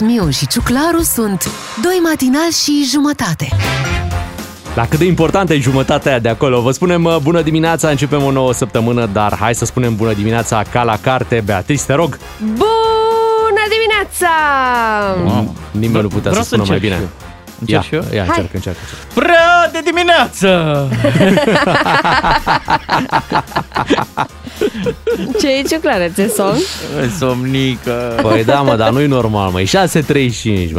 Miu și Ciuclaru sunt doi matinali și jumătate. La cât de importantă e jumătatea aia de acolo. Vă spunem uh, bună dimineața, începem o nouă săptămână, dar hai să spunem bună dimineața ca la carte. Beatrice, te rog. Bună dimineața! Wow. Nimeni nu putea Vreau să spună mai încerc bine. și eu. Încerc și eu? Ia, ia Hai. încerc, încerc, încerc. Prea de dimineață! Ce e ciuclară? Ți-e somn? Somnică. Păi da, mă, dar nu-i normal, măi. 6.35, mă.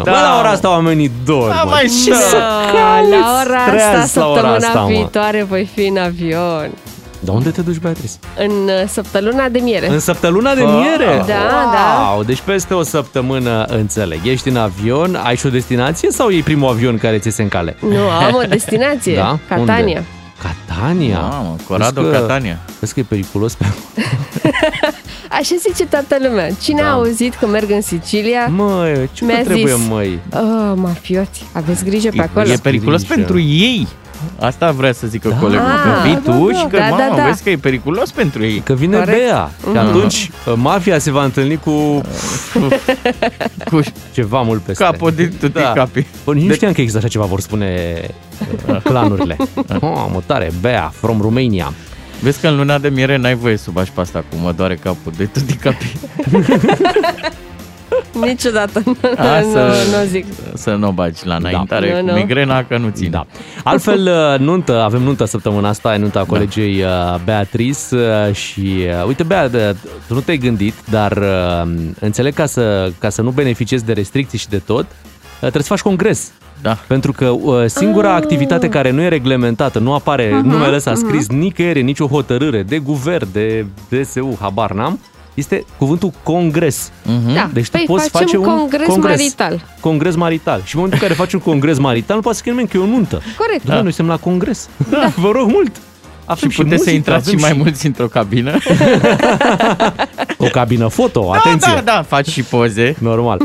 Da. Bă, la ora asta oamenii dorm, Da, mă. mai Ce da. să Da, cauți la ora asta, treaz la ora săptămâna asta, mă? viitoare, voi fi în avion. Dar unde te duci, Beatrice? În uh, săptămâna de miere. În săptămâna de Ah. miere? Da, da. wow, Deci peste o săptămână, înțeleg. Ești în avion, ai și o destinație sau e primul avion care ți se în cale? Nu, am o destinație. Da? Catania. Unde? Catania? Mamă, Corrado Vezi că- Catania. Vezi că e periculos pe Așa zice toată lumea. Cine Da. a auzit că merg în Sicilia? Măi, ce Mi-a că trebuie, zis. măi? Oh, mafioți, aveți grijă pe acolo. E periculos Grijă. pentru ei. Asta vrea să zică Da. colegul. Că Ah, vii da, tu da, și că, da, mamă, da, da. vezi că e periculos pentru ei. Că vine Corect. Bea. Și atunci uh, mafia se va întâlni cu Cu ceva mult peste. capul din tuti Da. capii. Bă, nici nu știam că există așa ceva, vor spune uh, planurile. Oh, mutare, Bea, from Romania. Vezi că în luna de miere n-ai voie să bași pe asta cu mă doare capul de tuti capii. Niciodată nu, A, nu, să- nu zic. Să nu o bagi la înaintare Nu, cu nu. migrena că nu ține. Da. Altfel, uh, nuntă, avem nuntă săptămâna asta, e nunta colegei uh, Beatrice uh, și uh, uite Bea, de- tu nu te-ai gândit, dar uh, înțeleg ca să, ca să nu beneficiezi de restricții și de tot, uh, trebuie să faci congres. Da. Pentru că uh, singura Ah. activitate care nu e reglementată, nu apare uh-huh, numele ăsta scris nicăieri, în nicio hotărâre de guvern, de DSU, habar n-am, este cuvântul congres. Da, Deci tu păi poți facem face un congres, congres. marital. Congres marital. Și în momentul în care faci un congres marital, nu poate să scrie nimeni că e o nuntă. Corect. Da, noi suntem la congres. Da. Vă rog mult. Avem Și puteți să muzică, intrați și avem mai mulți într-o cabină. O cabină foto, atenție. Da, da, da, faci și poze. Normal.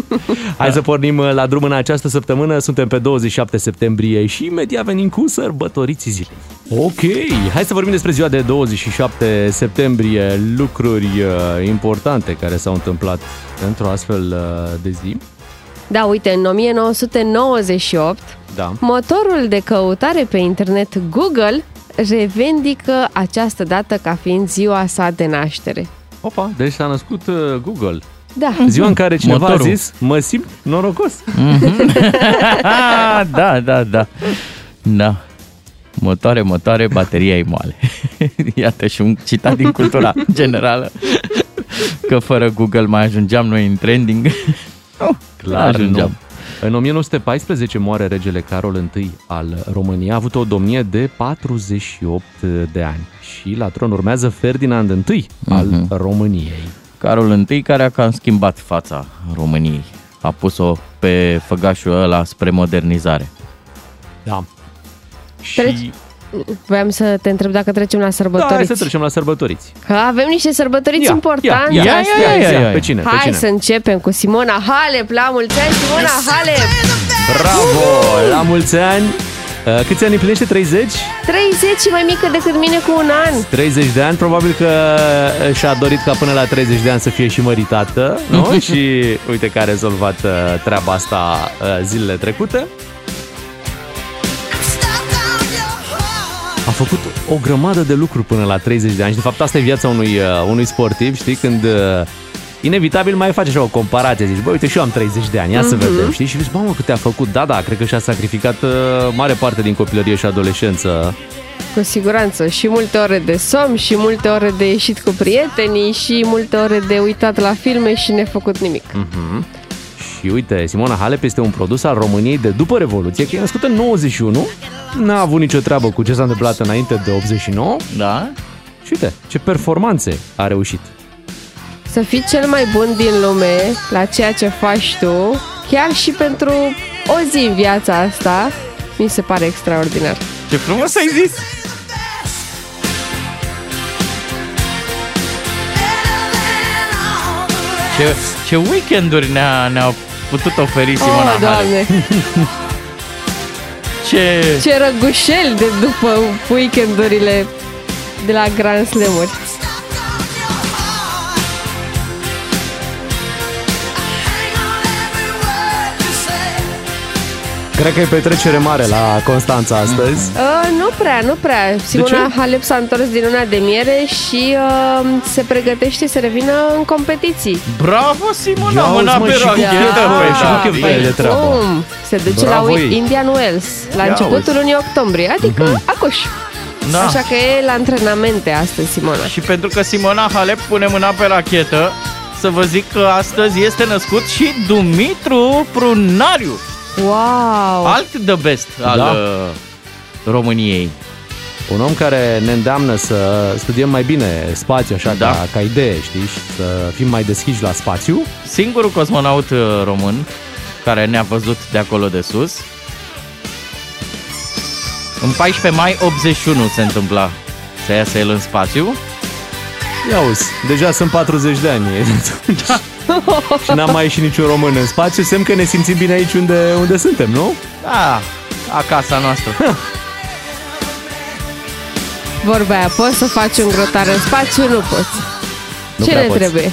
Hai să pornim uh, la drum în această săptămână. Suntem pe 27 septembrie și imediat venim cu sărbătoriții zilei. Ok, hai să vorbim despre ziua de 27 septembrie, lucruri uh, importante care s-au întâmplat într-o astfel uh, de zi. Da, uite, în 1998, Da. motorul de căutare pe internet Google revendică această dată ca fiind ziua sa de naștere. Opa, deci s-a născut uh, Google. Da. Ziua în care cineva Motorul. a zis, mă simt norocos. da, da, da. Da. Motoare, motoare, bateria e moale. Iată și un citat din cultura generală. Că fără Google mai ajungeam noi în trending. Nu, Clar, ajungeam. nu. În 1914 moare regele Carol I al României. A avut o domnie de 48 de ani. Și la tron urmează Ferdinand I al Mhm. României. Carol I, care a cam schimbat fața României. A pus-o pe făgașul ăla spre modernizare. Da. Și... Treci- Voiam să te întreb dacă trecem la Da, sărbătoriți. hai să trecem la sărbătoriți. Că avem niște sărbătoriți Ia, importante. ia, ia, astăzi. ia, ia, ia, ia. Pe cine? Pe Hai cine? să începem cu Simona Halep. La mulți ani, Simona Halep! Bravo! La mulți ani! Uh, Câți ani împlinește? 30? 30 și mai mică decât mine cu un an. 30 de ani, probabil că uh, și-a dorit ca până la 30 de ani să fie și măritată, nu? și uite că a rezolvat uh, treaba asta uh, zilele trecute. Făcut o grămadă de lucruri până la 30 de ani și de fapt asta e viața unui, uh, unui sportiv, știi, când uh, inevitabil mai face așa o comparație, zici, bă, uite și eu am 30 de ani, ia să vedem, știi, și zici, mamă, câte a făcut, da, da, cred că și-a sacrificat uh, mare parte din copilărie și adolescență. Cu siguranță. Și multe ore de somn, și multe ore de ieșit cu prietenii, și multe ore de uitat la filme și nefăcut nimic. Mhm. Și uite, Simona Halep este un produs al României de după Revoluție, că e născută în 91, n-a avut nicio treabă cu ce s-a întâmplat înainte de 89 Da? și uite, ce performanțe a reușit. Să fii cel mai bun din lume la ceea ce faci tu, chiar și pentru o zi în viața asta, mi se pare extraordinar. Ce frumos ai zis! Ce, ce weekenduri ne-a, ne-a putut oferi Simona oh, Halep. Doamne! Ce... Ce răgușel de după weekendurile de la Grand Slam-uri. Cred că e petrecere mare la Constanța astăzi. Uh, nu prea, nu prea. Simona Halep s-a întors din luna de miere și uh, se pregătește să revină în competiții. Bravo, Simona, Ia mâna auzi, mă, pe și rochetă, chiar, băi, și da, nu că bine. vede de treabă. Cum? Se duce Bravo la ei. Indian Wells la Ia începutul auzi. lunii octombrie, adică acuș. Da. Așa că e la antrenamente astăzi, Simona. Și pentru că Simona Halep pune mâna pe rachetă, să vă zic că astăzi este născut și Dumitru Prunariu, Wow! alt the best al Da. uh, României. Un om care ne îndeamnă să studiem mai bine spațiu, așa, Da. ca, ca idee, știi? Și să fim mai deschiși la spațiu. Singurul cosmonaut uh, român care ne-a văzut de acolo de sus. În 14 mai 81 se întâmpla să iasă el în spațiu. Ia uzi, deja sunt 40 de ani. și n-am mai ieșit niciun român în spațiu, semn că ne simțim bine aici unde, unde suntem, nu? Da, acasă noastră. Vorba aia, poți să faci un grotar în spațiu? Nu poți. Nu Ce prea ne poți. trebuie?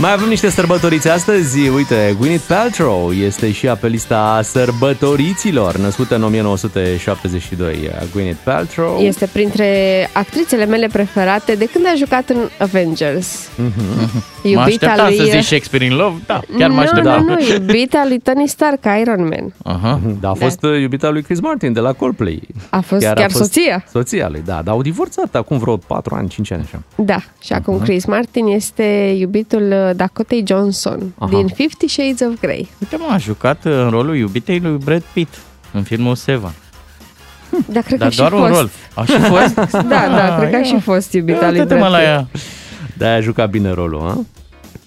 Mai avem niște sărbătoriți astăzi. Uite, Gwyneth Paltrow este și ea pe lista sărbătoriților, născută în 1972. Gwyneth Paltrow. Este printre actrițele mele preferate de când a jucat în Avengers. Mă așteptam să zici Shakespeare in Love, da, chiar mă nu, așteptam. nu, nu, iubita lui Tony Stark, Iron Man. Aha. Da, a fost da. iubita lui Chris Martin de la Coldplay. A fost chiar, soția. Soția lui, da, dar au divorțat acum vreo 4 ani, 5 ani așa. Da, și acum Chris Martin este iubitul uh, Dakota Johnson Aha. din Fifty Shades of Grey. Uite mă, a jucat în rolul iubitei lui Brad Pitt în filmul Seven. Dar cred Dar că doar și un fost. rol. A și fost? Da, da, cred că a și fost iubita lui Uite-te mă Brad la Pitt. ea. De a jucat bine rolul, ha?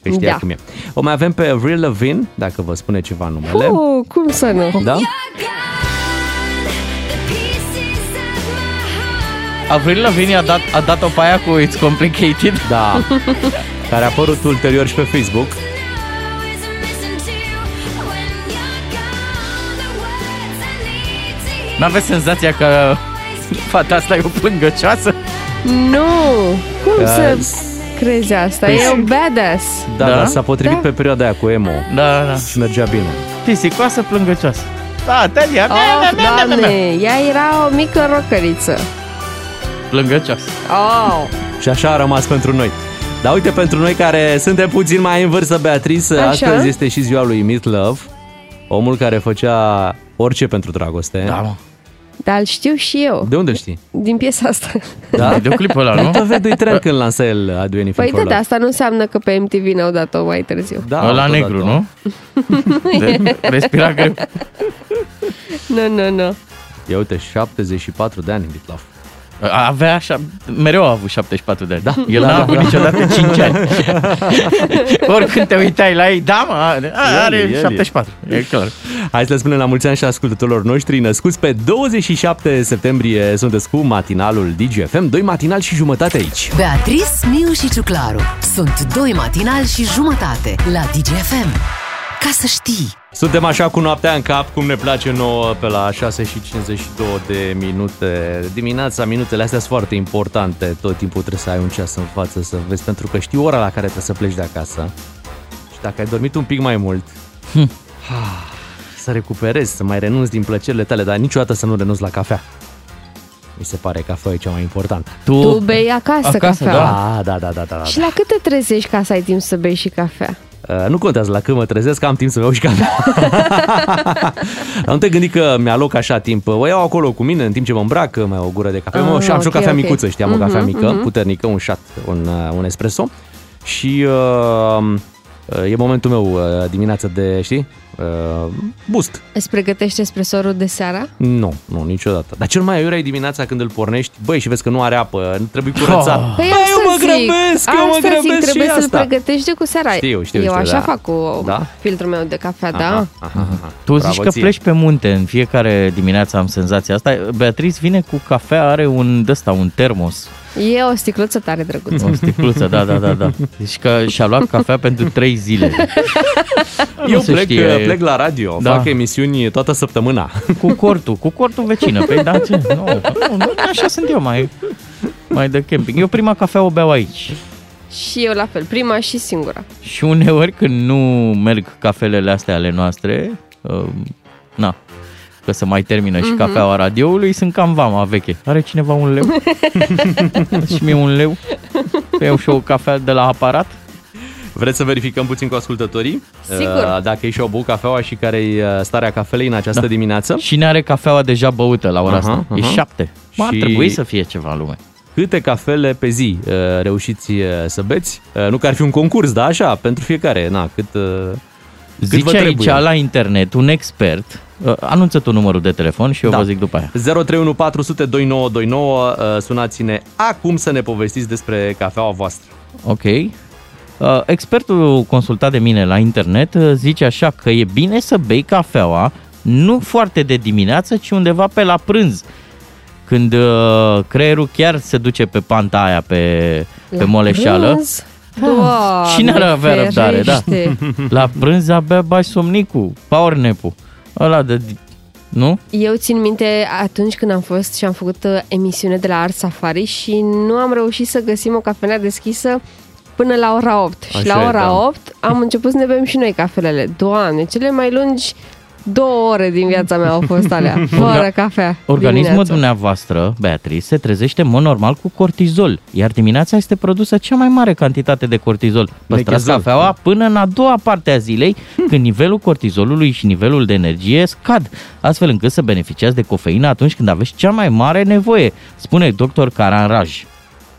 Că știa Da. cum e. O mai avem pe Avril Lavigne, dacă vă spune ceva numele. Uh, cum să nu? Da? Avril Lavigne a dat, a dat-o pe aia cu It's Complicated. Da. Care a apărut ulterior și pe Facebook. N-aveți senzația că fata asta e o plângăcioasă? Nu! Cum Uh, să crezi asta? păi E și- o badass. Da, Da? da, s-a potrivit Da. pe perioada aia cu emo Da, da. și mergea bine. Pisicoasă plângăcioasă. Da, Talia, Oh, doamne, ea era o mică rocăriță. Plângăcioasă. Oh, Și așa a rămas pentru noi. Dar uite, pentru noi care suntem puțin mai în vârstă, Beatrice, Așa? astăzi este și ziua lui Meat Love, omul care făcea orice pentru dragoste. Da, mă. dar îl știu și eu, De unde știi? din piesa asta. Da? Videoclipul ăla, nu? Uite, vede trend când lansa el Adu Anything Păi for da, Love. dar asta nu înseamnă că pe MTV n-au dat-o mai târziu. Da, Ăla totodată. negru, nu? De, respira greu. Nu, nu, nu. Ia uite, 74 de ani Meat Love. Avea așa, mereu a avut 74 de ani. Da, El da, n-a da, avut da. niciodată 5 ani. Oricând te uitai la ei, da, mă, are, are El e, el e. 74. E clar. Hai să le spunem la mulți ani și ascultătorilor noștri născuți pe 27 septembrie sunteți cu matinalul DGFM, doi matinal și jumătate aici. Beatrice, Miu și Ciuclaru sunt doi matinali și jumătate la DGFM. Ca să știi! Suntem așa cu noaptea în cap, cum ne place nouă, pe la 6 și 52 de minute. Dimineața, minutele astea sunt foarte importante. Tot timpul trebuie să ai un ceas în față să vezi, pentru că știi ora la care trebuie să pleci de acasă. Și dacă ai dormit un pic mai mult, să recuperezi, să mai renunți din plăcerile tale, dar niciodată să nu renunți la cafea. Mi se pare că cafea e cea mai importantă. Tu, Tu bei acasă, Acasă, cafea. Da, da, da, da, da. da. Și la cât te trezești ca să ai timp să bei și cafea? Uh, nu contează la când mă trezesc, am timp să beau și cafea. Dar nu te gândi că mi-aloc așa timp. O iau acolo cu mine în timp ce mă îmbrac, mai o gură de cafea. Ah, mă, și am și o ok, cafea ok. micuță, știam, o cafea Mhm, mică, mhm. puternică, un shot, un, uh, un espresso. Și uh, uh, e momentul meu uh, dimineața de, știi, uh, boost. Îți pregătești espresorul de seara? Nu, nu, niciodată. Dar cel mai aiurea e dimineața când îl pornești, băi, și vezi că nu are apă, nu trebuie curățat. Oh. Păi Băi, asta eu mă zic. grăbesc, eu mă Asta grăbesc zic, și trebuie să-l asta. pregătești de cu seara. Știu, știu, Eu știu, așa da. fac cu Da? filtrul meu de cafea, da? Aha, aha, aha. tu zici Bravo că ție. pleci pe munte în fiecare dimineață, am senzația asta. Beatrice vine cu cafea, are un ăsta, un termos. E o sticluță tare drăguță. O sticluță, da, da, da, da. Deci că și-a luat cafea pentru 3 zile. Eu Nu se plec, știe. plec la radio, Da. fac emisiuni toată săptămâna. Cu cortul, cu cortul vecină. Păi da, ce? Nu, nu, nu, așa sunt eu mai, mai de camping. Eu prima cafea o beau aici. Și eu la fel, prima și singura. Și uneori când nu merg cafelele astea ale noastre, uh, na, că se mai termină și cafeaua radioului, sunt cam vama veche. Are cineva un leu? și mie un leu? Să iau și o cafea de la aparat? Vreți să verificăm puțin cu ascultătorii? Sigur. Uh, Dacă ei și-au băut cafeaua și care-i uh, starea cafelei în această Da. dimineață? Cine are cafeaua deja băută la ora Aha, asta? E aha. șapte. Mă, ar Și- trebui să fie ceva în lume. Câte cafele pe zi uh, reușiți uh, să beți? Uh, Nu că ar fi un concurs, da, așa, pentru fiecare, na, cât... uh, cât vă Zice aici trebuie. la internet un expert, uh, anunță tu numărul de telefon și eu Da. vă zic după aia. 031 400 2929, uh, sunați-ne acum să ne povestiți despre cafeaua voastră. Ok. Uh, expertul consultat de mine la internet uh, zice așa că e bine să bei cafeaua nu foarte de dimineață, ci undeva pe la prânz. Când uh, creierul chiar se duce pe panta aia pe, pe moleșeală. Prânz? Doamne, Cine ar avea răbdare, da. ferește. La prânz abia bagi somnicul, power nap-ul. Ăla de... Nu? Eu țin minte atunci când am fost și am făcut uh, emisiune de la Art Safari și nu am reușit să găsim o cafenea deschisă până la ora 8. și Așa la e, ora da. 8 am început să ne bem și noi cafelele. Doamne, cele mai lungi două ore din viața mea au fost alea, fără cafea. Organismul dimineața. dumneavoastră, Beatrice, se trezește în mod normal cu cortizol, iar dimineața este produsă cea mai mare cantitate de cortizol. Păstrați Nechezol. cafeaua până în a doua parte a zilei, când nivelul cortizolului și nivelul de energie scad, astfel încât să beneficiați de cofeină atunci când aveți cea mai mare nevoie, spune dr. Caran Raj.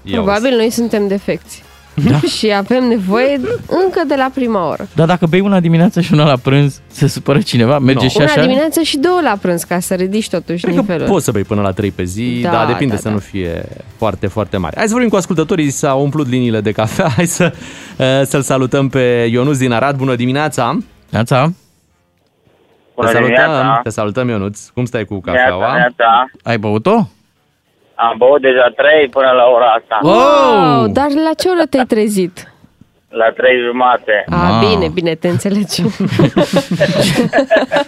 Ia Probabil noi suntem defecți. Da. și avem nevoie încă de la prima oră. Dar dacă bei una dimineața și una la prânz, se supără cineva? Merge Nu. și Una așa? dimineață și două la prânz ca să ridici totuși Cred că nivelul. poți să bei până la 3 pe zi, Da, dar depinde da, să da. nu fie foarte, foarte mare. Hai să vorbim cu ascultătorii, s-au umplut liniile de cafea. Hai să, uh, să-l salutăm pe Ionuț din Arad. Bună dimineața! Neața? te salutăm, te salutăm Ionuț. Cum stai cu cafeaua? Neața, Ai băut-o? Am băut deja trei până la ora asta. Wow, dar la ce oră te-ai trezit? La trei jumate. A, Mamă. bine, bine, te înțelegem.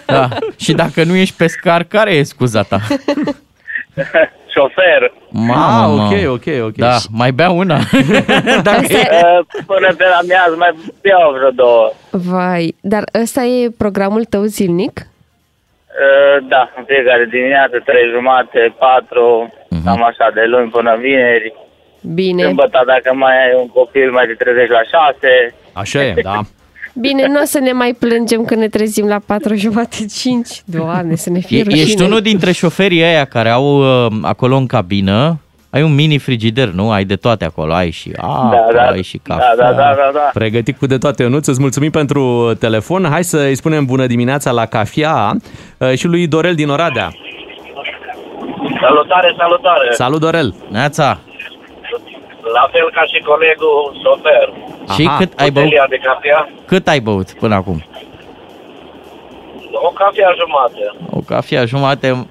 Da. și dacă nu ești pescar, care e scuza ta? Șofer. Mamă, Ah, mamă. ok, ok, ok. Da, mai bea una. Dacă Asta e... e, Uh, Până pe la miaz mai beau vreo două. vai, dar ăsta e programul tău zilnic? Uh, Da, în fiecare dimineață, trei jumate, patru, Mhm. cam așa, de luni până vineri. Bine, Sâmbătă, dacă mai ai un copil, mai te trezești la șase. Așa e, da. bine, nu o să ne mai plângem când ne trezim la 4 jumate 5. Doamne, să ne fie E, rușine. ești unul dintre șoferii ăia care au uh, acolo în cabină, ai un mini frigider, nu? Ai de toate acolo, ai și apă, Da, da, ai și cafea. da, da, da, da, da. Pregătit cu de toate, Ionuț. Îți mulțumim pentru telefon. Hai să îi spunem bună dimineața la cafea uh, și lui Dorel din Oradea. Salutare, salutare. Salut, Dorel! Neața, La fel ca și colegul șofer. și Aha. cât ai, băut, Butelia de cafea, cât ai băut până acum? o cafea jumate. O cafea jumate, La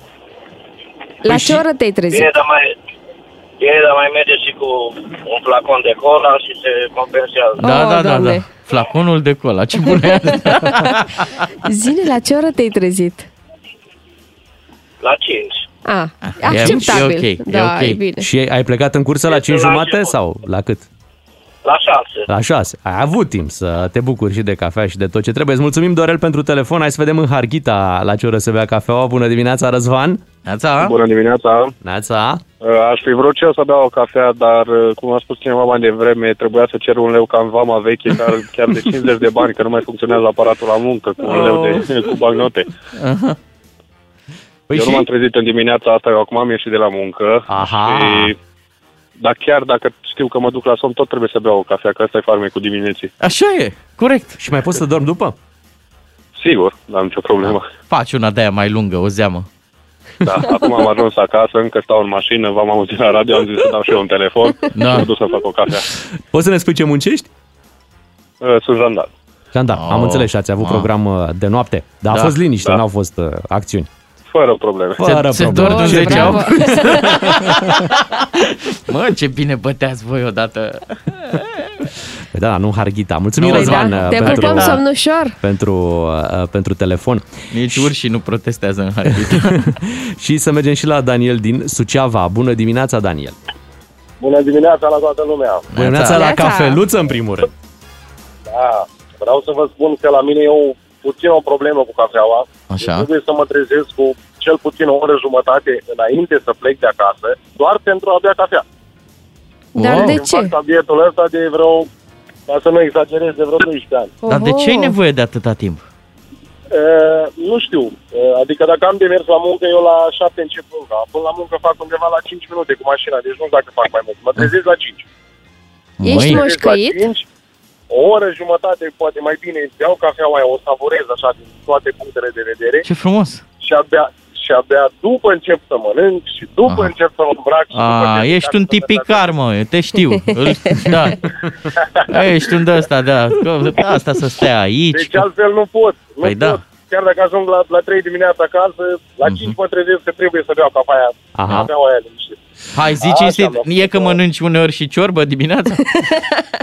Păi ce și- oră te-ai trezit? Bine, dar mai, bine, dar mai merge și cu un flacon de cola și se compensează. da, Oh, da, da, da, Doamne. flaconul de cola, ce bună e asta? Zine, la ce oră te-ai trezit? La 5. A, e- acceptabil. e ok, e da, ok. e bine. Și ai plecat în cursă la Este 5 la jumate început. sau la cât? La 6. La 6. Ai avut timp să te bucuri și de cafea și de tot ce trebuie. Îți mulțumim, Dorel, pentru telefon. Hai să vedem în Harghita la ce oră se bea cafeaua. Bună dimineața, Răzvan! Neața? Bună dimineața! Neața! Uh, Aș fi vrut și eu să beau o cafea, dar, uh, cum a spus cineva mai devreme, trebuia să cer un leu ca în vama veche, chiar, chiar de 50 de bani, că nu mai funcționează aparatul la muncă cu un leu de, cu bagnote. Păi eu și? nu m-am trezit în dimineața asta, eu acum am ieșit de la muncă. Aha. Și, dar chiar dacă știu că mă duc la somn, tot trebuie să beau o cafea, că ăsta e farmecul dimineții. Așa e, corect. Și mai poți să dormi după? Sigur, n-am nicio problemă. Faci una de-aia mai lungă, o zeamă. Da, acum am ajuns acasă, încă stau în mașină, v-am auzit la radio, am zis să dau și eu un telefon, Da. mă duc să fac o cafea. Poți să ne spui ce muncești? Uh, Sunt jandar. Da, Oh, am înțeles și ați avut ah. program uh, de noapte. Dar a Da, fost liniște, da. n-au fost uh, acțiuni. Fără probleme. Fără se probleme. dor de Ce 10 Bravo. Mă, ce bine băteați voi odată. Păi Da, nu Harghita. Mulțumim, Nu, Răzvan, da. uh, Te pentru, pupăm Da. somnușor. pentru, uh, pentru telefon. Nici urșii nu protestează în Harghita. și să mergem și la Daniel din Suceava. Bună dimineața, Daniel! Bună dimineața la toată lumea! Bună dimineața la Neața. cafeluță, în primul rând. Da, vreau să vă spun că la mine e o, puțin o problemă cu cafeaua. Așa. Deci trebuie să mă trezesc cu cel puțin o oră jumătate înainte să plec de acasă, doar pentru a bea cafea. Dar Wow. de Îmi ce? fac tabietul ăsta de vreo, ca să nu exagerez, de vreo 12 ani. Dar de ce ai Oho. nevoie de atâta timp? Uh, nu știu, uh, adică dacă am de mers la muncă, eu la 7 încep munca. Până la muncă fac undeva la 5 minute cu mașina, deci nu știu dacă fac mai mult. Mă trezesc la 5. Ești Măi, moș- Trezesc la Moșcăit? 5, o oră jumătate, poate mai bine, beau cafeaua aia, o savurez așa din toate punctele de vedere ce frumos! și abia, și abia după încep să mănânc și după Aha. încep să mă îmbrac. și după A, ce ești încep un să merg tipicar, mă, eu te știu. Îl- Da. Ești un de ăsta, da. Asta să stea aici. Deci altfel nu pot. Nu Păi pot. da. Chiar dacă ajung la, la 3 dimineața acasă, la 5 mă trezesc că trebuie să beau cafea aia. Aha. Cafeaua aia liniștit. Hai, zi Așa, cinstit, mă. e că mănânci uneori și ciorbă dimineața?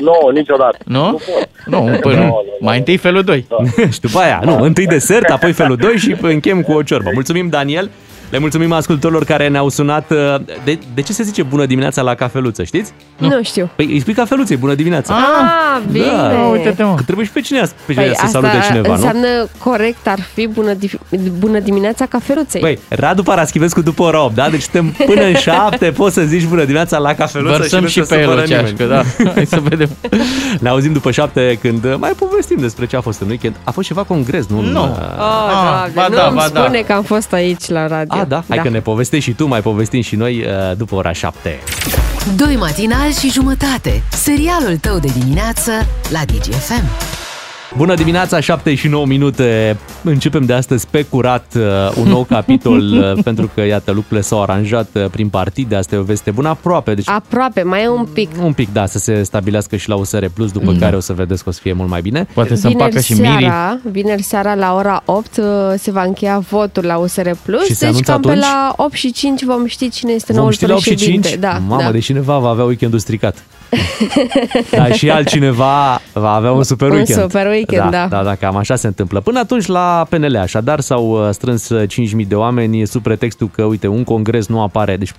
Nu, niciodată. Nu? Nu pot. Nu, până. Nu, nu, nu. Mai întâi felul 2. și după aia, nu, întâi desert, apoi felul 2 și închem cu o ciorbă. Mulțumim, Daniel. Le mulțumim ascultătorilor care ne-au sunat. uh, De, de ce se zice bună dimineața la cafeluță, știți? Nu știu. Păi îi spui cafeluței, bună dimineața. Ah, bine. Da, Uite-te, mă. Că trebuie și pe cine, pe cine Păi să salute asta cineva, nu? înseamnă corect ar fi bună, di- bună dimineața cafeluței. Băi, Radu Paraschivescu după ora 8, da? Deci suntem până în 7, poți să zici bună dimineața la cafeluță Vărsăm nu și se pe el supără o ceașcă, nimeni. da. Hai să vedem. Ne auzim după 7 când uh, mai povestim despre ce a fost în weekend. A fost ceva congres, nu? Nu. Uh, Oh, Ah, doamne, ba nu da, îmi ba da. spune că am fost aici la radio. A, da? Hai că ne povestești și tu, mai povestim și noi uh, după ora 7. Doi matinali și jumătate. Serialul tău de dimineață la DGFM. Bună dimineața, 7 și 9 minute. Începem de astăzi pe curat uh, un nou capitol uh, pentru că, iată, lucrurile s-au aranjat uh, prin partide. Asta e o veste bună aproape. Deci Aproape, mai e un pic. un pic, da, să se stabilească și la USR Plus, după care o să vedeți că o să fie mult mai bine. Poate să împacă și Miri. seara, vineri seara la ora 8 uh, se va încheia votul la USR Plus. Și se deci anunță cam pe atunci? la 8 și 5 vom ști cine este Vom noul ști la 8 și președinte. 5? Da, Mamă, da. deci cineva va avea weekendul stricat. Dar și altcineva va avea un super Un weekend. super weekend, da. Da, da, cam așa se întâmplă. Până atunci la PNL, așadar, s-au uh, strâns uh, 5.000 de oameni sub pretextul că, uite, un congres nu apare. Deci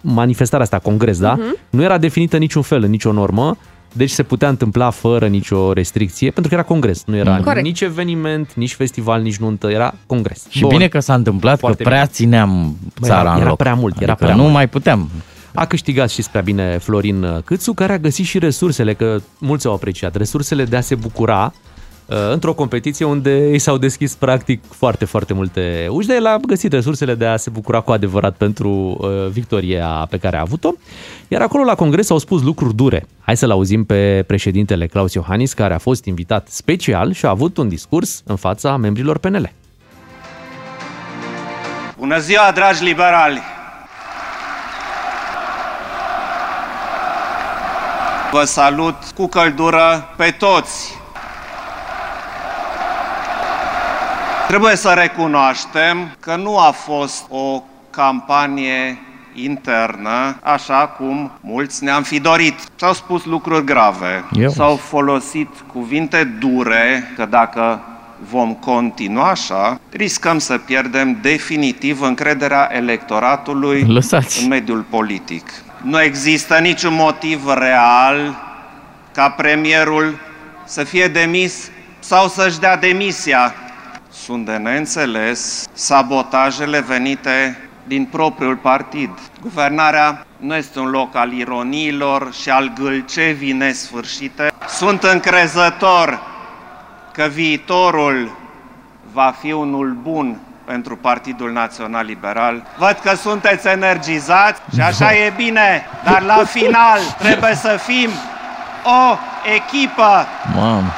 manifestarea asta, congres, da? Mhm. Nu era definită niciun fel, în nicio normă. Deci se putea întâmpla fără nicio restricție, pentru că era congres. Nu era Corect. nici eveniment, nici festival, nici nuntă, era congres. Și bine că s-a întâmplat, Foarte că prea țineam Bă, țara era- în era loc. prea mult, era Adică prea nu mult. mai puteam. A câștigat și spre bine Florin Câțu, care a găsit și resursele, că mulți au apreciat, resursele de a se bucura uh, într-o competiție unde ei s-au deschis practic foarte, foarte multe uși, dar el a găsit resursele de a se bucura cu adevărat pentru uh, victoria pe care a avut-o. Iar acolo la congres au spus lucruri dure. Hai să-l auzim pe președintele Claus Iohannis, care a fost invitat special și a avut un discurs în fața membrilor PNL. Bună ziua, dragi liberali! Vă salut cu căldură pe toți! Trebuie să recunoaștem că nu a fost o campanie internă, așa cum mulți ne-am fi dorit. S-au spus lucruri grave, Eu. s-au folosit cuvinte dure, că dacă vom continua așa, riscăm să pierdem definitiv încrederea electoratului Lăsați. în mediul politic. Nu există niciun motiv real ca premierul să fie demis sau să-și dea demisia. Sunt de neînțeles sabotajele venite din propriul partid. Guvernarea nu este un loc al ironiilor și al gâlcevii nesfârșite. Sunt încrezător că viitorul va fi unul bun pentru Partidul Național Liberal. Văd că sunteți energizați și așa e bine, dar la final trebuie să fim o echipă. Mamă,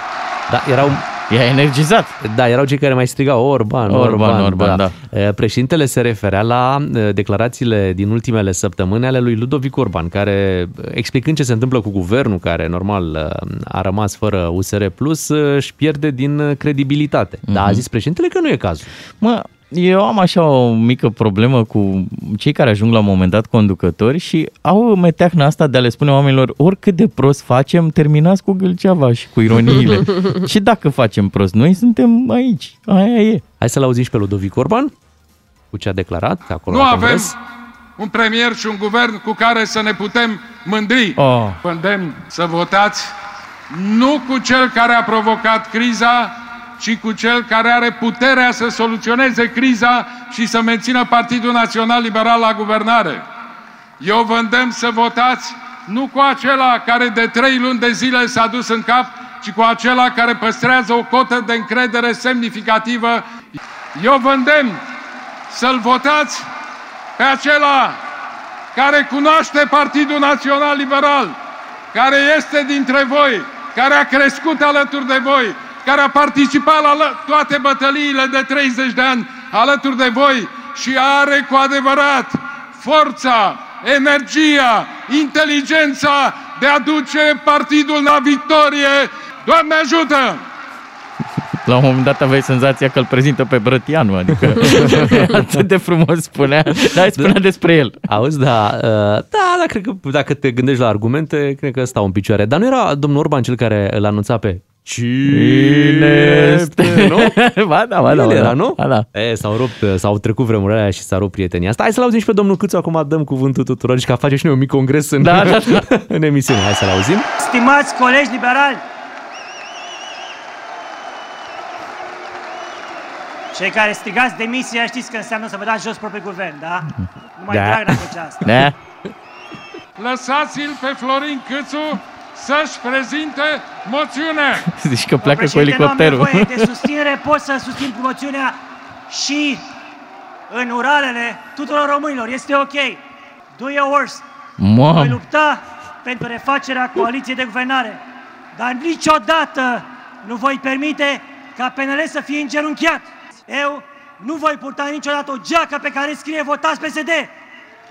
Da, erau i-a energizat. Da, erau cei care mai strigau Orban, Orban, Orban, Orban, da. E, Președintele se referea la e, declarațiile din ultimele săptămâni ale lui Ludovic Orban, care, explicând ce se întâmplă cu guvernul, care normal e, a rămas fără USR+, Plus, e, își pierde din credibilitate. Mm-hmm. Dar a zis președintele că nu e cazul. Mă, eu am așa o mică problemă cu cei care ajung la un moment dat conducători și au meteahna asta de a le spune oamenilor oricât de prost facem, terminați cu gâlceava și cu ironiile. și dacă facem prost, noi suntem aici. Aia e. Hai să-l auziți pe Ludovic Orban cu ce a declarat acolo Nu la avem congres. un premier și un guvern cu care să ne putem mândri. Oh. Vă îndemn să votați nu cu cel care a provocat criza, ci cu cel care are puterea să soluționeze criza și să mențină Partidul Național Liberal la guvernare. Eu vă îndemn să votați nu cu acela care de trei luni de zile s-a dus în cap, ci cu acela care păstrează o cotă de încredere semnificativă. Eu vă îndemn să-l votați pe acela care cunoaște Partidul Național Liberal, care este dintre voi, care a crescut alături de voi, care a participat la toate bătăliile de 30 de ani alături de voi și are cu adevărat forța, energia, inteligența de a duce partidul la victorie. Doamne ajută! La un moment dat aveai senzația că îl prezintă pe Brătianu, adică atât de frumos spunea, dar spunea despre el. Auzi, da, uh, da, da, cred că dacă te gândești la argumente, cred că stau în picioare. Dar nu era domnul Orban cel care îl anunța pe Cine este, nu? ba da, ba da, El ba era, da. nu? Ba da. E, s-au rupt, s-au trecut vremurile alea și s-a rupt prietenia asta. Hai să-l auzim și pe domnul Câțu, acum dăm cuvântul tuturor și ca face și noi un mic congres în, Da, da, da. în emisiune. Hai să-l auzim. Stimați colegi liberali, cei care strigați demisia știți că înseamnă să vă dați jos propriul guvern, da? Nu mai Da. drag dacă făcea asta. Da? Lăsați-l pe Florin Câțu să-și prezinte moțiunea. Zici că pleacă cu Președinte, nu am elicopterul. nevoie de susținere, pot să susțin moțiunea și în uralele tuturor românilor. Este ok. Do your worst. Voi Mamă, lupta pentru refacerea coaliției de guvernare, dar niciodată nu voi permite ca PNL să fie îngenunchiat. Eu nu voi purta niciodată o geacă pe care scrie votați PSD.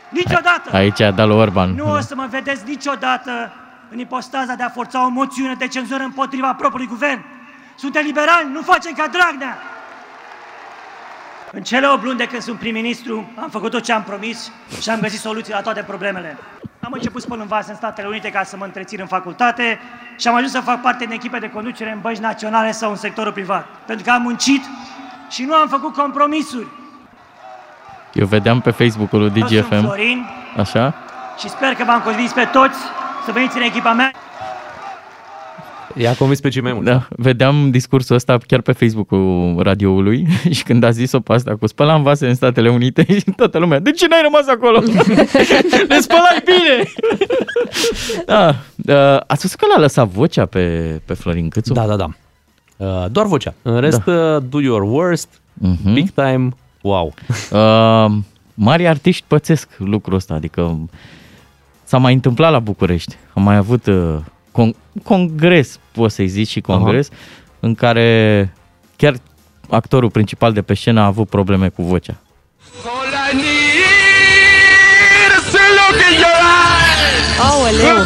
Niciodată! aici a dat lui Orban. Nu o să mă vedeți niciodată în ipostaza de a forța o moțiune de cenzură împotriva propriului guvern. Suntem liberali, nu facem ca Dragnea! În cele 8 luni de când sunt prim-ministru, am făcut tot ce am promis și am găsit soluții la toate problemele. Am început spăl în vas în Statele Unite ca să mă întrețin în facultate și am ajuns să fac parte din echipe de conducere în bănci naționale sau în sectorul privat. Pentru că am muncit și nu am făcut compromisuri. Eu vedeam pe Facebook-ul lui Eu sunt DGFM, Florin așa, și sper că v-am convins pe toți să veniți în echipa mea. I-a convins pe cei mai mulți. da, vedeam discursul ăsta chiar pe Facebook-ul radioului și când a zis-o pe asta cu spălam vase în Statele Unite și toată lumea, de ce n-ai rămas acolo? Le spălai bine! da, uh, ați văzut că l-a lăsat vocea pe, pe Florin Câțu? Da, da, da. Uh, doar vocea. În rest, da. do your worst, Mhm. big time, wow. Uh, mari artiști pățesc lucrul ăsta, adică s-a mai întâmplat la București. Am mai avut uh, con- congres, poți să-i zici și congres, Aha. în care chiar actorul principal de pe scenă a avut probleme cu vocea. Aoleu!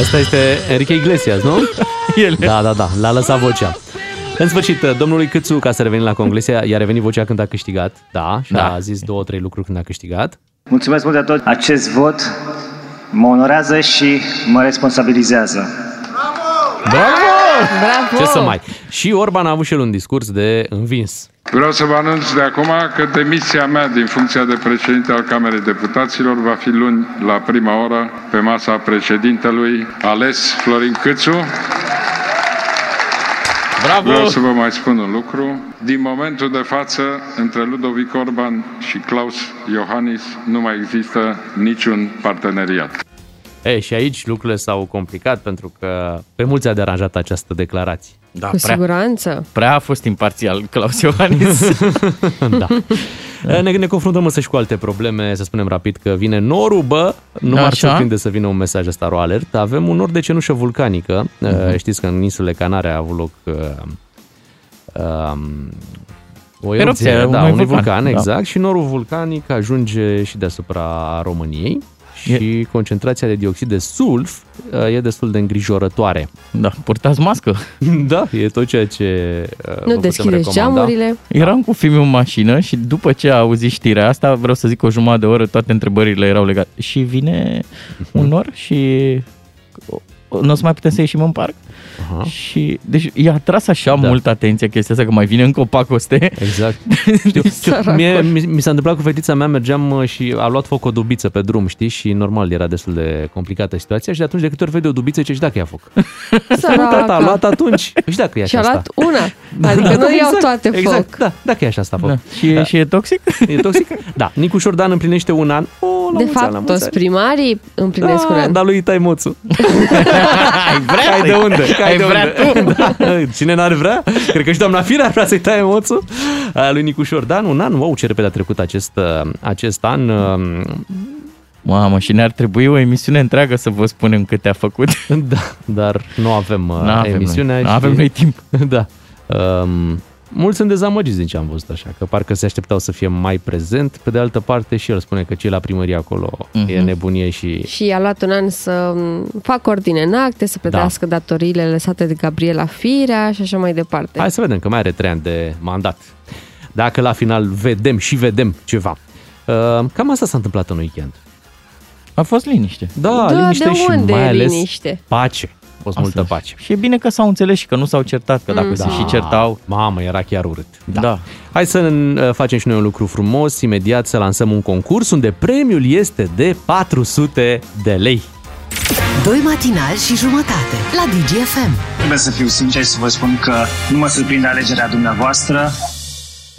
Asta este Enrique Iglesias, nu? El. Da, da, da, l-a lăsat vocea. În sfârșit, domnului Câțu, ca să revenim la congresia, i-a revenit vocea când a câștigat, da, și Da. a zis două, trei lucruri când a câștigat. Mulțumesc mult de tot. Acest vot mă onorează și mă responsabilizează. Bravo! Ce să mai... Și Orban a avut și el un discurs de învins. Vreau să vă anunț de acum că demisia mea din funcția de președinte al Camerei Deputaților va fi luni la prima oră pe masa președintelui ales Florin Câțu. Bravo! Vreau să vă mai spun un lucru. Din momentul de față, între Ludovic Orban și Klaus Iohannis nu mai există niciun parteneriat. E, și aici lucrurile s-au complicat pentru că pe mulți a deranjat această declarație. Da, Cu prea, siguranță. prea a fost imparțial Claus Iohannis. da. Ne, ne confruntăm însă și cu alte probleme, să spunem rapid că vine norul, bă, nu m-ar Așa. surprinde să vină un mesaj ăsta o alert. Avem un nor de cenușă vulcanică, uh-huh. știți că în insulele Canare a avut loc uh, um, o erupție, Erupție, da, unui unui vulcan, vulcan, da. exact, și norul vulcanic ajunge și deasupra României și concentrația de dioxid de sulf uh, e destul de îngrijorătoare. da, purtați mască. Da, e tot ceea ce uh, vă Nu putem deschideți recomanda. geamurile. Eram cu filmul în mașină și după ce a auzit știrea asta, vreau să zic o jumătate de oră, toate întrebările erau legate. Și vine un nor și nu o să mai putem să ieșim în parc? Aha. Și, deci i-a atras așa Da. da. mult atenția chestia asta, că mai vine încă o pacoste. Exact. Știu, știu, mie, mi, mi s-a întâmplat cu fetița mea, mergeam uh, și a luat foc o dubiță pe drum, știi? Și normal era destul de complicată situația și de atunci de câte ori vede o dubiță, ce și dacă ia foc. Tata, a luat atunci. Și dacă e așa Și-a asta. luat una. Adică nu iau exact, toate exact, foc. da, dacă e așa asta foc. Da. Și, e, și e toxic? E toxic? Da. Nicu Șordan împlinește un an. O, la De mulți ani, la fapt, mulți toți ani. primarii împlinesc un Da, an. dar lui îi tai moțul. Ai vrea Cai de unde? Cai Ai de vrea unde? Da. Cine n-ar vrea? Cred că și doamna Firea ar vrea să-i taie moțul. A, Lui Nicu Șordan, un an. Wow, ce repede a trecut acest, uh, acest an. Uh, Mamă, și ne-ar trebui o emisiune întreagă să vă spunem câte a făcut. Da, dar nu avem uh, N-avem emisiunea. noi. și- N-avem noi timp. Da. Um, mulți sunt dezamăgiți din ce am văzut așa, că parcă se așteptau să fie mai prezent. Pe de altă parte și el spune că cei la primărie acolo Mhm. e nebunie și... Și a luat un an să m, facă ordine în acte, să plătească Da. datoriile lăsate de Gabriela Firea și așa mai departe. Hai să vedem că mai are trei ani de mandat. Dacă la final vedem și vedem ceva. Uh, cam asta s-a întâmplat în weekend. A fost liniște. Da, Da, liniște de și unde mai e ales liniște? pace. A fost multă pace. Și e bine că s-au înțeles și că nu s-au certat, că dacă Mm. se Da. și certau... Mamă, era chiar urât. Da. da. Hai să uh, facem și noi un lucru frumos, imediat să lansăm un concurs unde premiul este de 400 de lei. Doi matinali și jumătate la DGFM. Trebuie să fiu sincer și să vă spun că nu mă surprinde alegerea dumneavoastră.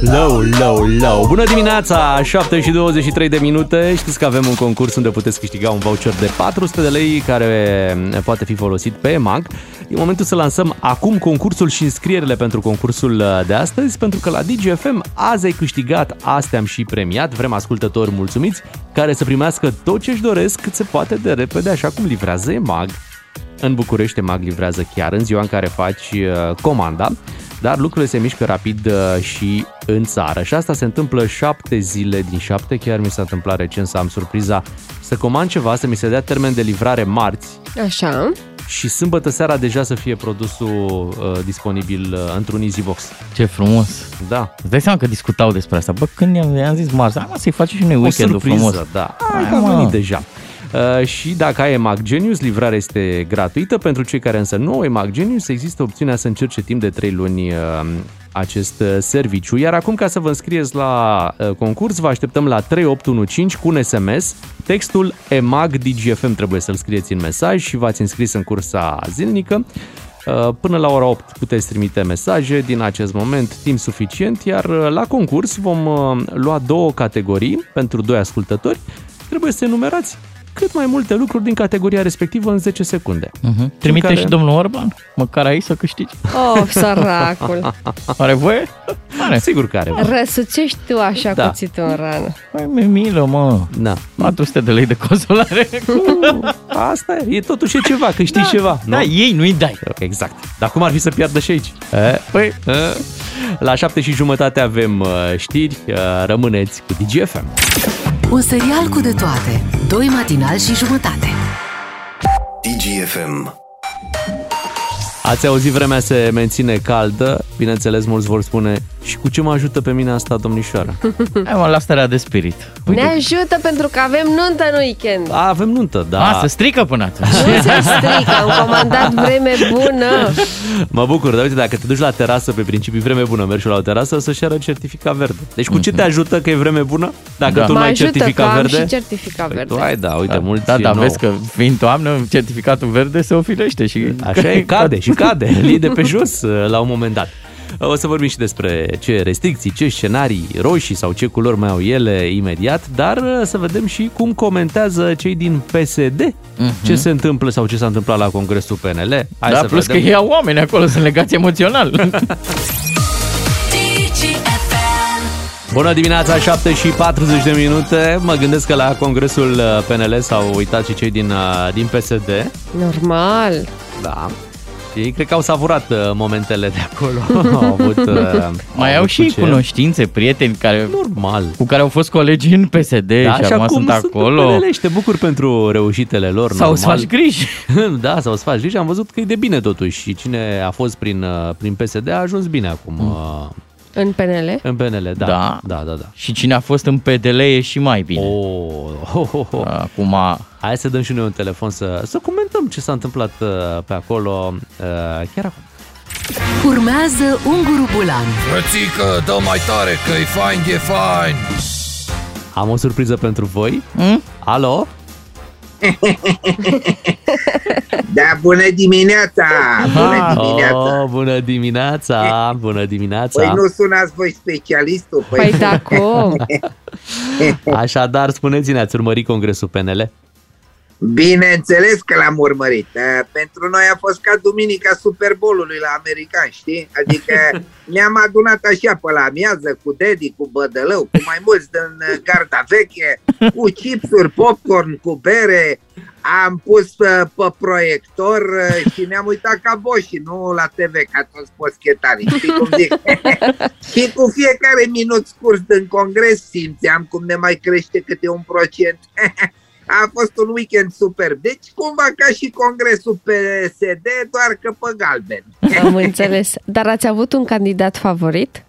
Low, low, low. Bună dimineața, 7 și 23 de minute. Știți că avem un concurs unde puteți câștiga un voucher de 400 de lei care poate fi folosit pe EMAG. E momentul să lansăm acum concursul și înscrierile pentru concursul uh, de astăzi, pentru că la DGFM azi ai câștigat, astea am și premiat. Vrem ascultători mulțumiți care să primească tot ce își doresc cât se poate de repede, așa cum livrează EMAG. În București EMAG livrează chiar în ziua în care faci uh, comanda, dar lucrurile se mișcă rapid uh, și în țară. Și asta se întâmplă șapte zile din șapte. Chiar mi s-a întâmplat recent să am surpriza să comand ceva, să mi se dea termen de livrare marți Așa. și sâmbătă seara deja să fie produsul uh, disponibil uh, într-un EasyBox. Ce frumos. Da. Îți dai seama că discutau despre asta. Bă, când i-am, i-am zis marți, hai mă să-i facem și noi O weekendul surpriză, frumos. da. Hai Hai, că a mă. venit deja. Uh, și dacă ai EMAG Genius, livrarea este gratuită. Pentru cei care însă nu au EMAG Genius, există opțiunea să încerce timp de 3 luni uh, acest uh, serviciu. Iar acum, ca să vă înscrieți la uh, concurs, vă așteptăm la 3815 cu un SMS. Textul EMAG DGFM trebuie să-l scrieți în mesaj și v-ați înscris în cursa zilnică. Uh, Până la ora 8 puteți trimite mesaje din acest moment, timp suficient, iar uh, la concurs vom uh, lua două categorii pentru doi ascultători. Trebuie să enumerați cât mai multe lucruri din categoria respectivă în 10 secunde. Uh-huh. Trimite care- și domnul Orban, măcar aici să câștigi. Oh, săracul. Are voie? Are. Sigur că are. Răsucești tu așa Da. cuțitul în rană. Păi, mi milă, mă. Da. 400 de lei de consolare. Asta e, e totuși e ceva, câștigi ceva. Nu? Da, ei nu-i dai. Exact. Dar cum ar fi să piardă și aici? E? Păi, E? La 7 și jumătate avem uh, știri, uh, rămâneți cu DGFM. Un serial cu de toate. Doi matinali și jumătate. DGFM. Ați auzit, vremea se menține caldă. Bineînțeles, mulți vor spune și cu ce mă ajută pe mine asta, domnișoara? hai mă, la starea de spirit. Ne ajută pentru că avem nuntă în weekend. A, avem nuntă, da. A, se strică până atunci. Nu se strică, am comandat vreme bună. Mă bucur, dar uite, dacă te duci la terasă pe principiu vreme bună, mergi și la o terasă, o să-și ară certificat verde. Deci cu ce te ajută că e vreme bună? Dacă Da. tu nu Mă ai ajută că certificat am verde? și certificat Păi verde. tu ai, da, uite, mulți Da, dar nou. vezi că fiind toamnă, certificatul verde se ofilește și... Așa e, cade și cade, îl iei de pe jos uh, la un moment dat. O să vorbim și despre ce restricții, ce scenarii roșii sau ce culori mai au ele imediat, dar uh, să vedem și cum comentează cei din PSD ce se întâmplă sau ce s-a întâmplat la Congresul PNL. Hai da, să plus vedem. că ei au oameni acolo, sunt legați emoțional. Bună dimineața, 7 și 40 de minute. Mă gândesc că la Congresul uh, PNL s-au uitat și cei din, uh, din PSD. Normal. Da. Ei cred că au savurat uh, momentele de acolo. au avut, uh, Mai au avut și cu ce. cunoștințe, prieteni care, Normal. cu care au fost colegi în PSD Da, și așa acum cum sunt acolo. În PNL și te bucur pentru reușitele lor. Sau îți normal. faci griji. da, sau îți faci griji. Am văzut că e de bine totuși și cine a fost prin, uh, prin PSD a ajuns bine acum. Mm. Uh, În PNL? În PNL, da. Da. Da, da, da. Și cine a fost în PDL e și mai bine. Oh, oh, oh, oh. Acum, Hai să dăm și noi un telefon să, să comentăm ce s-a întâmplat uh, pe acolo uh, chiar acum. Urmează Unguru Bulan Frățică, dă mai tare că e fain, e fain Am o surpriză pentru voi. Hmm? Alo? Da, bună dimineața! Bună dimineața! Oh, bună dimineața! Bună dimineața! Păi nu sunați voi specialistul? Păi da, cum? Așadar, spuneți-ne, ați urmărit congresul PNL? Bineînțeles că l-am urmărit. Uh, Pentru noi a fost ca duminica Super Bowl-ului la american, știi? Adică ne-am adunat așa pe la amiază cu Dedi, cu Bădălău, cu mai mulți din uh, garda veche, cu chipsuri, popcorn, cu bere. Am pus uh, pe proiector uh, și ne-am uitat ca boși, nu la TV, ca toți poschetarii, știi cum zic? și cu fiecare minut scurs din congres simțeam cum ne mai crește câte un procent. A fost un weekend superb. Deci cumva ca și congresul PSD, doar că pe galben. Am înțeles. Dar ați avut un candidat favorit?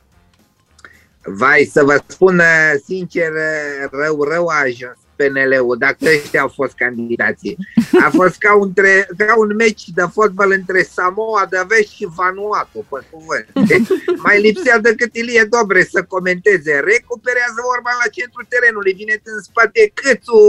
Vai, să vă spun uh, sincer, uh, rău, rău a ajuns PNL-ul, dacă ăștia au fost candidații. A fost ca un, tre- ca un meci de fotbal între Samoa de Vest și Vanuatu, pe cuvânt. Deci, mai lipsea decât Ilie Dobre să comenteze. Recuperează vorba la centrul terenului, vine în spate Câțu,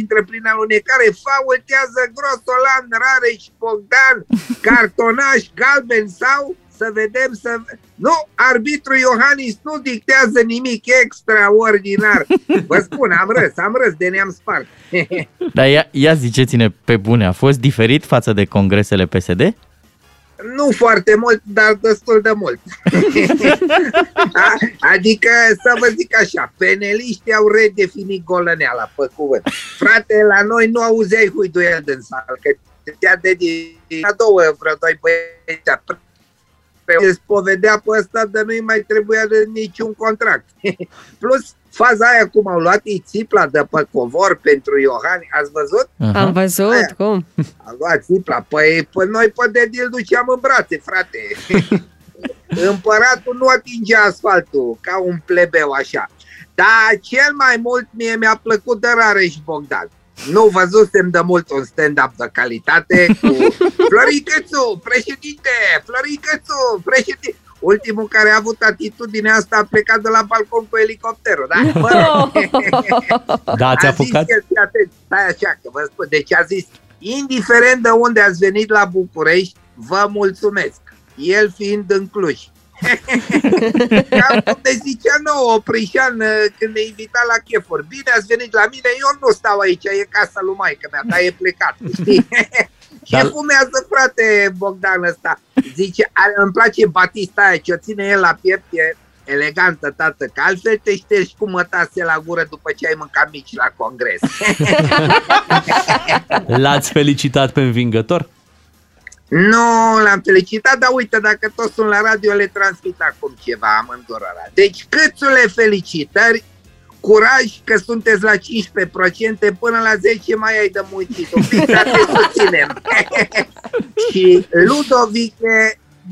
intră prin alunecare, faultează Grosolan, Rareș, Bogdan, cartonaș, galben sau să vedem să... Nu, arbitru Iohannis nu dictează nimic extraordinar. Vă spun, am râs, am râs de ne-am spart. dar ia, ia ziceți-ne pe bune, a fost diferit față de congresele PSD? Nu foarte mult, dar destul de mult. A- adică, să vă zic așa, peneliștii au redefinit golăneala, pe cuvânt. Frate, la noi nu auzeai huiduiel din sală, că te-a dedicat două vreo doi băieți îl spovedea pe ăsta de nu-i mai trebuia de niciun contract. Plus, faza aia cum au luat ei țipla de pe covor pentru Iohani, ați văzut? Am văzut, Aia. cum? Am luat țipla, păi, păi noi pe Dedi îl duceam în brațe, frate. Împăratul nu atingea asfaltul ca un plebeu așa. Dar cel mai mult mie mi-a plăcut de Rareș Bogdan. Nu văzusem de mult un stand-up de calitate cu Floricățu, președinte, Floricățu, președinte. Ultimul care a avut atitudinea asta a plecat de la balcon cu elicopterul, da? Mă rog. Da, ați A apucat? Zis el, fii atent, stai așa, că vă spun. Deci a zis, indiferent de unde ați venit la București, vă mulțumesc. El fiind în Cluj. Cam cum ne zicea nou Oprișan uh, când ne invita la chefuri. Bine ați venit la mine, eu nu stau aici, e casa lui maică mea, dar e plecat, știi? Ce Dar- fumează, frate, Bogdan ăsta? Zice, are, îmi place batista aia, ce o ține el la piept, e elegantă, tată, că altfel te ștergi cu mătase la gură după ce ai mâncat mici la congres. L-ați felicitat pe învingător? Nu, l-am felicitat, dar uite, dacă toți sunt la radio, le transmit acum ceva amândurora. Deci, câțule felicitări, curaj că sunteți la 15%, până la 10 mai ai de muncit. Un pic, dar te susținem. Și Ludovic,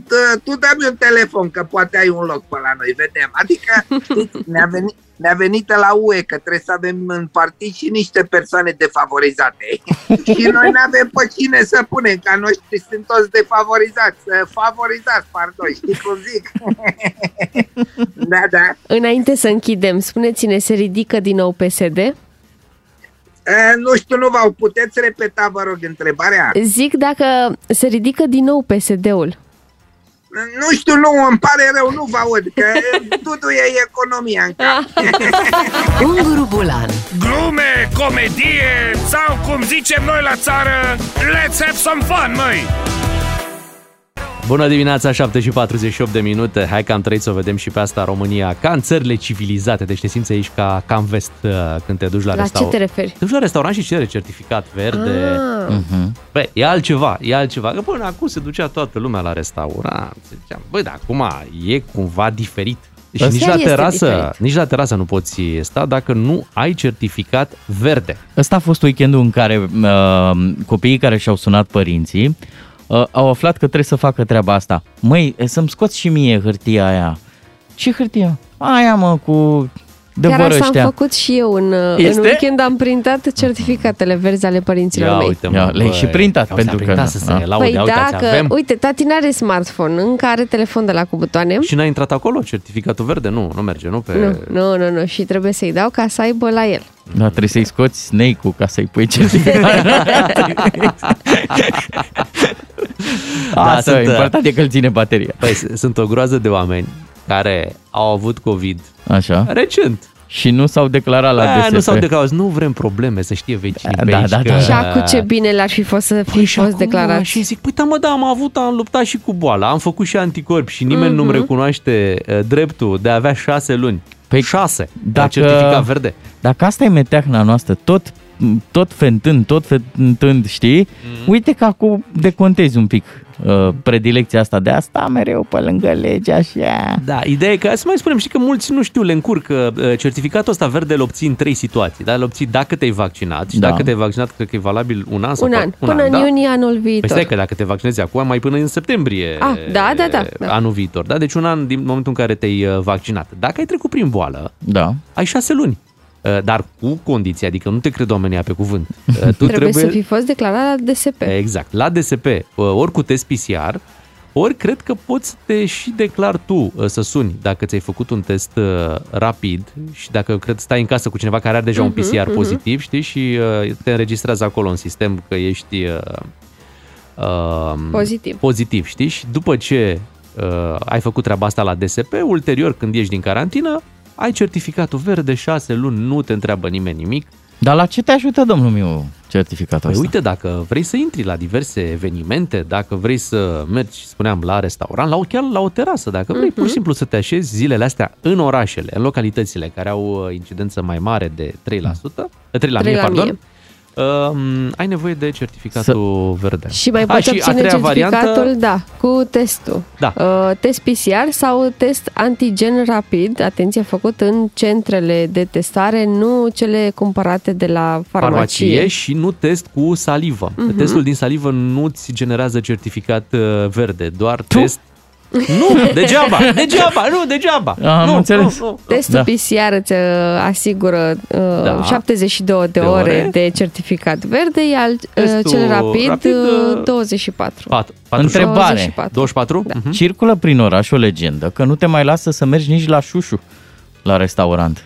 dă, tu dă-mi un telefon, că poate ai un loc pe la noi, vedem. Adică, știți, ne-a venit, ne-a venit la UE că trebuie să avem în partid și niște persoane defavorizate. și noi nu avem pe cine să punem, ca noștri sunt toți defavorizați, eh, favorizați, pardon, știi cum zic? da, da. Înainte să închidem, spuneți-ne, se ridică din nou PSD? Eh, Nu știu, nu v-au puteți repeta, vă rog, întrebarea? Zic dacă se ridică din nou PSD-ul. Nu știu, nu, îmi pare rău, nu vă aud, că Dudu e economia în cap. Unguru Bulan Glume, comedie sau cum zicem noi la țară Let's have some fun, măi! Bună dimineața, 7 și 48 de minute. Hai că am trăit să o vedem și pe asta în România, ca în țările civilizate. Deci te simți aici ca, ca în vest uh, când te duci la, La ce restaurant. te referi? Te duci la restaurant și cere certificat verde. Ah. Mhm. Băi, e altceva, e altceva. Că până acum se ducea toată lumea la restaurant. Se Ziceam, băi, dar acum e cumva diferit. Și Ăsta nici la, este terasă, diferit. nici la terasă nu poți sta dacă nu ai certificat verde. Ăsta a fost weekendul în care uh, copiii care și-au sunat părinții uh, au aflat că trebuie să facă treaba asta. Măi, să-mi scoți și mie hârtia aia. Ce hârtie? Aia mă, cu de Chiar vor asta ăștia. am făcut și eu în, Este? în weekend, am printat certificatele verzi ale părinților Ia mei. uite, Ia, mă, le-ai și băi, printat, au pentru că- printat să se Ah. laude. Păi uitați, dacă, avem. uite, tati n-are smartphone, încă are telefon de la cu butoane. Și n-a intrat acolo certificatul verde? Nu, nu merge, nu? Pe... Nu, nu, nu, nu, și trebuie să-i dau ca să aibă la el. Da, trebuie să-i scoți snake-ul ca să-i pui certificat. Asta, sunt, uh, important e că îl ține bateria. Păi, s- sunt o groază de oameni care au avut COVID Așa. recent. Și nu s-au declarat la Aia DSP. nu s-au declarat, nu vrem probleme, să știe vecinii Da, pe aici da, că... da. Și acum ce bine le-ar fi fost să fi Păi și fost acum, declarat. Și zic, păi da, mă, da, am avut, am luptat și cu boala, am făcut și anticorpi și nimeni Mhm. nu-mi recunoaște uh, dreptul de a avea șase luni. Păi, șase, dacă- dacă... certificat verde. Dacă asta e meteahna noastră, tot, tot fentând, tot fentând, știi? Mhm. Uite că acum decontezi un pic uh, predilecția asta de asta mereu pe lângă lege așa. Da, ideea e că, să mai spunem, știi că mulți nu știu, le încurcă. uh, Certificatul ăsta verde îl obții în trei situații. Da? Îl obții dacă te-ai vaccinat și Da. dacă te-ai vaccinat, cred că e valabil un an sau Un an, poate- până în da? iunie anul Păi viitor. stai că dacă te vaccinezi acum, mai până în septembrie Ah, da, da, da, da. anul viitor. Da? Deci un an din momentul în care te-ai uh, vaccinat. Dacă ai trecut prin boală, Da. ai șase luni. Uh, Dar cu condiții, adică nu te cred oamenii pe cuvânt. Uh, Tu trebuie, trebuie, să fi fost declarat la DSP. Exact. La DSP, uh, ori cu test PCR, ori cred că poți să te și declar tu uh, să suni dacă ți-ai făcut un test uh, rapid și dacă cred stai în casă cu cineva care are deja un Mhm, PCR mhm. pozitiv, știi, și uh, te înregistrează acolo în sistem că ești uh, uh, Pozitiv. pozitiv, știi? Și după ce uh, ai făcut treaba asta la DSP, ulterior când ieși din carantină, ai certificatul verde, șase luni, nu te întreabă nimeni nimic. Dar la ce te ajută, domnul meu, certificatul Păi ăsta? uite, dacă vrei să intri la diverse evenimente, dacă vrei să mergi, spuneam, la restaurant, la o, chiar la o terasă, dacă vrei pur și simplu să te așezi zilele astea în orașele, în localitățile care au uh, incidență mai mare de 3%, 3 la 3 mie, la pardon, mie. Um, ai nevoie de certificatul verde. Și mai A, poți și a obține treia certificatul, variantă, da, cu testul. Da. Uh, test PCR sau test antigen rapid, atenție, făcut în centrele de testare, nu cele cumpărate de la farmacie. farmacie și nu test cu salivă. Mhm. Testul din salivă nu-ți generează certificat uh, verde, doar test... Nu, degeaba, degeaba, nu, degeaba. Am nu, înțeles. Nu, nu. Testul Da. PCR îți uh, asigură uh, Da. 72 de, De ore, ore. de certificat verde, iar uh, Testul cel rapid, rapid, uh, uh, 24. Pat, 40, Întrebare. 24. 24? Da. Mhm. Circulă prin oraș o legendă că nu te mai lasă să mergi nici la șușu la restaurant.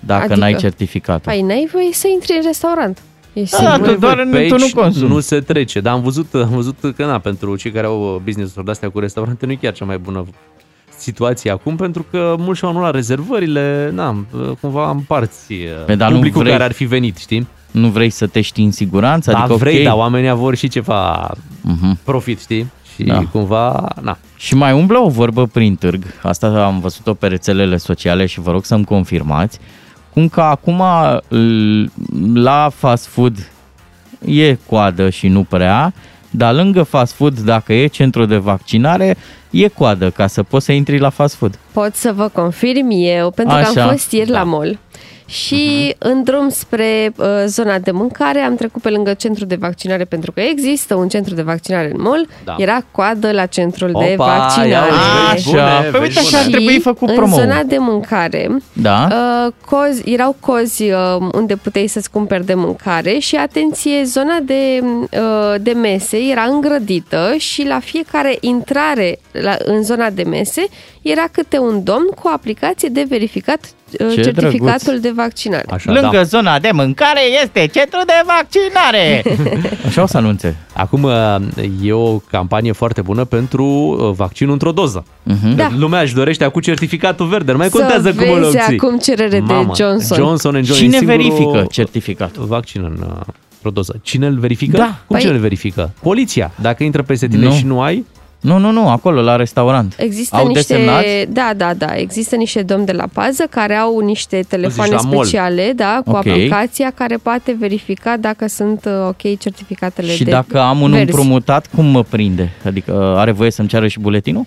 Dacă Adică? n-ai certificatul. Păi n-ai voie să intri în restaurant. E Da, sigur. tu doar Pe nu, tu aici nu consumi. Nu se trece, dar am văzut, am văzut că na, pentru cei care au business-uri de-astea cu restaurante nu e chiar cea mai bună situație acum, pentru că mulți și-au anulat rezervările, na, cumva împarți Păi, dar nu publicul vrei- care ar fi venit, știi? Nu vrei să te știi în siguranță? Da, adică, vrei, ok. dar oamenii vor și ceva Mhm. profit, știi? Și Da. cumva, na. Și mai umblă o vorbă prin târg, asta am văzut-o pe rețelele sociale și vă rog să-mi confirmați, cum că acum l- la fast food e coadă și nu prea, dar lângă fast food, dacă e centru de vaccinare, e coadă ca să poți să intri la fast food. Pot să vă confirm eu, pentru că Așa. am fost ieri la mall și în drum spre uh, zona de mâncare am trecut pe lângă centrul de vaccinare pentru că există un centru de vaccinare în mall, Da. era coadă la centrul de Opa, ia vaccinare. uite, vezi bune, Așa, păi vezi uite așa bune. ar trebui făcut în promo. zona de mâncare Da? uh, cozi, erau cozi uh, unde puteai să-ți cumperi de mâncare și atenție, zona de, uh, de mese era îngrădită și la fiecare intrare la, în zona de mese era câte un domn cu aplicație de verificat uh, Ce certificatul drăguț. de vaccinare. Așa, Lângă da. zona de mâncare este centru de vaccinare. Așa o să anunțe. Acum e o campanie foarte bună pentru uh, vaccinul într-o doză. Mhm. Da. Lumea își dorește acum certificatul verde, nu mai contează să cum îl vezi obții. acum cerere Mamă, de Johnson. Johnson Johnson Cine e singurul verifică certificatul? Vaccin în uh, într-o doză. Cine îl verifică? Da. Cum Păi- cine îl verifică? Poliția. Dacă intră peste tine Nu. și nu ai, Nu, nu, nu, acolo, la restaurant. Există Au niște, desemnați? da, da, da, există niște domni de la pază care au niște telefoane la mall. speciale, da, cu Ok. aplicația care poate verifica dacă sunt uh, ok certificatele Și de dacă am un verzi. împrumutat, cum mă prinde? Adică are voie să-mi ceară și buletinul?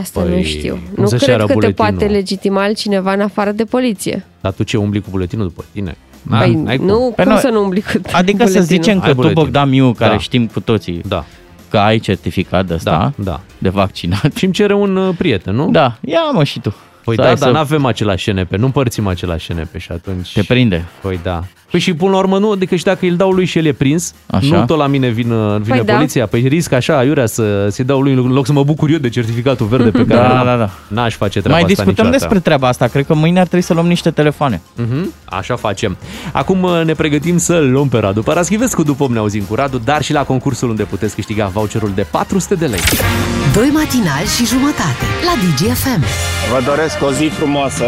Asta Păi, nu știu. cum Nu să-și cred ceară că te buletinul? poate legitima altcineva în afară de poliție. dar tu ce umbli cu buletinul după tine? Na, Păi n-ai cum. nu, Păi cum nu, să nu umbli cu Adică să buletinul? zicem că Ai tu, buletin. Bogdan Miu, care Da. știm cu toții, Da. Că ai certificat de asta, Da, da. de vaccinat. Și îmi cere un uh, prieten, nu? Da, ia mă și tu. Păi Să da, ai dar să- nu avem același SNP, nu împărțim același SNP și atunci... Te prinde. Păi da. Păi și până la urmă nu, adică și dacă îl dau lui și el e prins, Așa. nu tot la mine vine, vine Păi da. poliția, păi risc așa, aiurea să, să-i dau lui în loc să mă bucur eu de certificatul verde pe care Da, n-am- da, da. n-aș face treaba Mai asta discutăm niciodată. despre treaba asta. Cred că mâine ar trebui să luăm niște telefoane. Mhm, Așa facem. Acum uh, ne pregătim să luăm pe Radu Paraschivescu, după ne auzim cu Radu, dar și la concursul unde puteți câștiga voucherul de 400 de lei. Doi matinali și jumătate la DGFM. Vă doresc o zi frumoasă.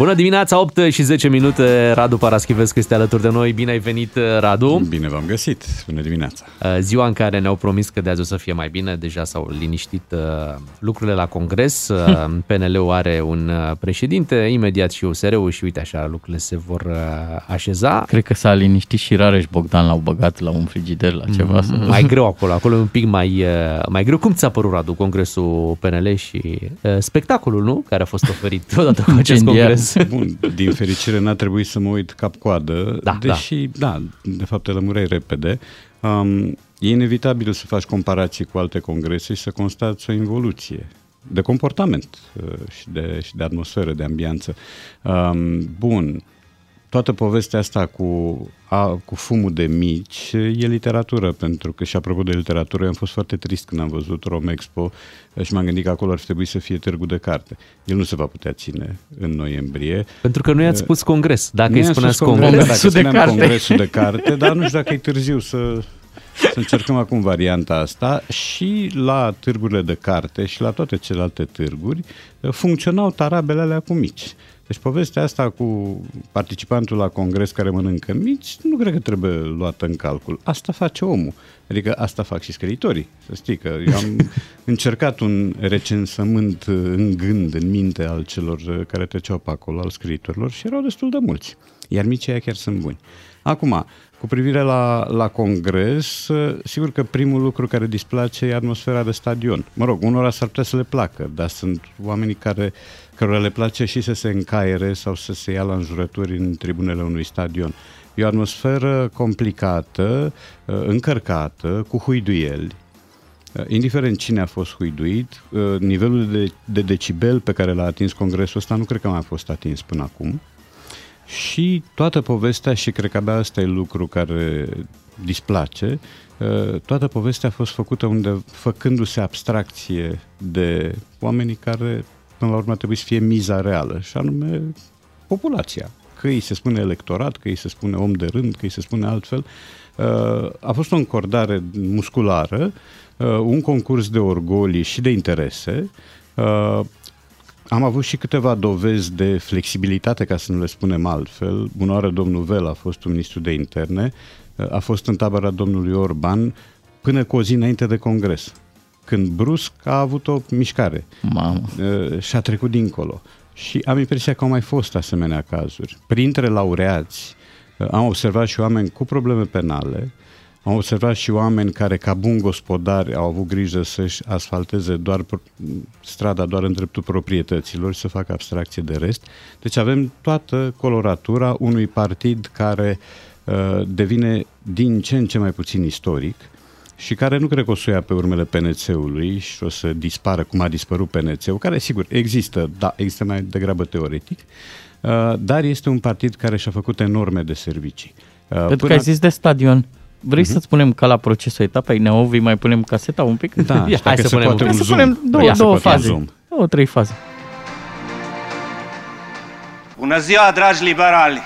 Bună dimineața, 8 și 10 minute, Radu Paraschivescu este alături de noi. Bine ai venit, uh, Radu. Bine v-am găsit. Bună dimineața. Uh, Ziua în care ne-au promis că de azi o să fie mai bine, deja s-au liniștit uh, lucrurile la Congres. Uh, PNL-ul are un uh, președinte, imediat și USR-ul și uite așa, lucrurile se vor uh, așeza. Cred că s-a liniștit și Rareș Bogdan l-au băgat la un frigider, la ceva. să- Mai greu acolo, acolo e un pic mai, uh, mai greu. Cum ți-a părut, Radu, Congresul PNL și uh, spectacolul, nu? Care a fost oferit odată cu acest Incendiar. congres. Bun, din fericire n-a trebuit să mă uit cap-coadă, Da, deși, da. de fapt te lămureai repede. Um, e inevitabil să faci comparații cu alte congrese și să constați o involuție de comportament uh, și de, și de atmosferă, de ambianță. Um, bun, toată povestea asta cu, a, cu fumul de mici e literatură, pentru că și apropo de literatură, eu am fost foarte trist când am văzut Romexpo și m-am gândit că acolo ar fi trebuit să fie târgu de carte. El nu se va putea ține în noiembrie. Pentru că nu i-ați spus congres. Dacă Nu îi i-am spuneați spus congres, congres, dacă de spuneam carte. Congresul de carte, dar nu știu dacă e târziu să, să încercăm acum varianta asta. Și la târgurile de carte și la toate celelalte târguri funcționau tarabele alea cu mici. Deci povestea asta cu participantul la congres care mănâncă mici, nu cred că trebuie luată în calcul. Asta face omul. Adică asta fac și scriitorii. Să știi că eu am încercat un recensământ în gând, în minte al celor care treceau pe acolo, al scriitorilor și erau destul de mulți. Iar micii aia chiar sunt buni. Acum, cu privire la, la congres, sigur că primul lucru care displace e atmosfera de stadion. Mă rog, unora s-ar putea să le placă, dar sunt oamenii care, cărora le place și să se încaiere sau să se ia la înjurături în tribunele unui stadion. E o atmosferă complicată, încărcată, cu huiduieli, Indiferent cine a fost huiduit, nivelul de, de decibel pe care l-a atins congresul ăsta nu cred că mai a fost atins până acum. Și toată povestea, și cred că abia asta e lucru care displace, toată povestea a fost făcută unde, făcându-se abstracție de oamenii care, până la urmă, trebuie să fie miza reală, și anume populația. Că îi se spune electorat, că îi se spune om de rând, că îi se spune altfel. A fost o încordare musculară, un concurs de orgolii și de interese, am avut și câteva dovezi de flexibilitate, ca să nu le spunem altfel. Bună oară, domnul Vel a fost un ministru de interne, a fost în tabăra domnului Orban până cu o zi înainte de congres, când brusc a avut o mișcare Mamă. și a trecut dincolo. Și am impresia că au mai fost asemenea cazuri. Printre laureați am observat și oameni cu probleme penale, am observat și oameni care, ca bun gospodari, au avut grijă să-și asfalteze doar strada doar în dreptul proprietăților și să facă abstracție de rest. Deci avem toată coloratura unui partid care uh, devine din ce în ce mai puțin istoric și care nu cred că o să o ia pe urmele PNC-ului și o să dispară cum a dispărut PNC-ul, care sigur există, da, există mai degrabă teoretic, uh, dar este un partid care și-a făcut enorme de servicii. Uh, Pentru că ai zis de stadion. Vrei uh-huh. să spunem ca la procesul etapei Neovi mai punem caseta un pic? Da, Ia, hai să se punem poate un un Să zoom. punem două, Ia, se două poate un faze. zoom. Două, trei faze. Bună ziua, dragi liberali!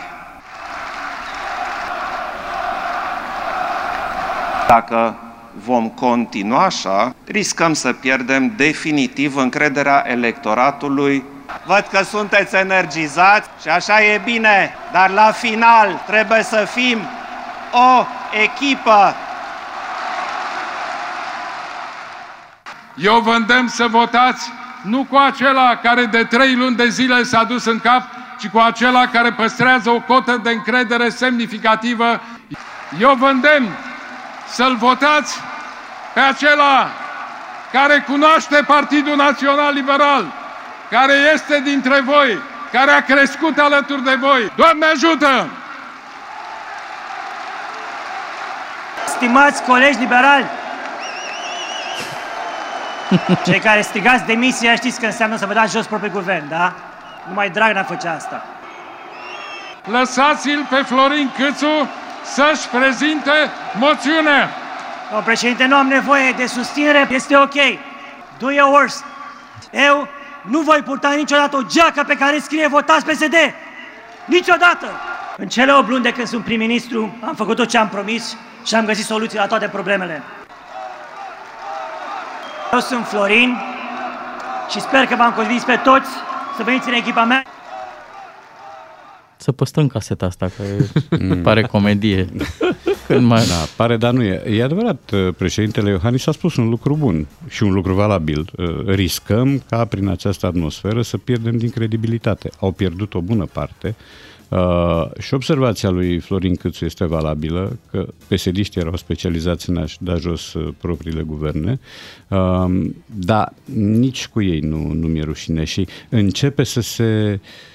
Dacă vom continua așa, riscăm să pierdem definitiv încrederea electoratului. Văd că sunteți energizați și așa e bine, dar la final trebuie să fim o echipă. Eu vă îndemn să votați nu cu acela care de trei luni de zile s-a dus în cap, ci cu acela care păstrează o cotă de încredere semnificativă. Eu vă îndemn să-l votați pe acela care cunoaște Partidul Național Liberal, care este dintre voi, care a crescut alături de voi. Doamne ajută! Stimați colegi liberali, Cei care strigați demisia știți că înseamnă să vă dați jos propriul guvern, da? Numai Dragnea făcea asta. Lăsați-l pe Florin Câțu să-și prezinte moțiunea. Domnul președinte, nu am nevoie de susținere, este ok. Do your worst. Eu nu voi purta niciodată o geacă pe care scrie votați PSD. Niciodată! În cele 8 luni de când sunt prim-ministru, am făcut tot ce am promis și am găsit soluții la toate problemele. Eu sunt Florin și sper că v-am convins pe toți să veniți în echipa mea. Să păstrăm caseta asta, că pare comedie. Când mai... Da, pare, dar nu e. E adevărat, uh, președintele Iohannis a spus un lucru bun și un lucru valabil. Uh, Riscăm ca prin această atmosferă să pierdem din credibilitate. Au pierdut o bună parte. Uh, și observația lui Florin Câțu este valabilă, că pesediștii erau specializați în a-și da jos uh, propriile guverne, uh, dar nici cu ei nu, nu mi-e rușine și începe să se uh,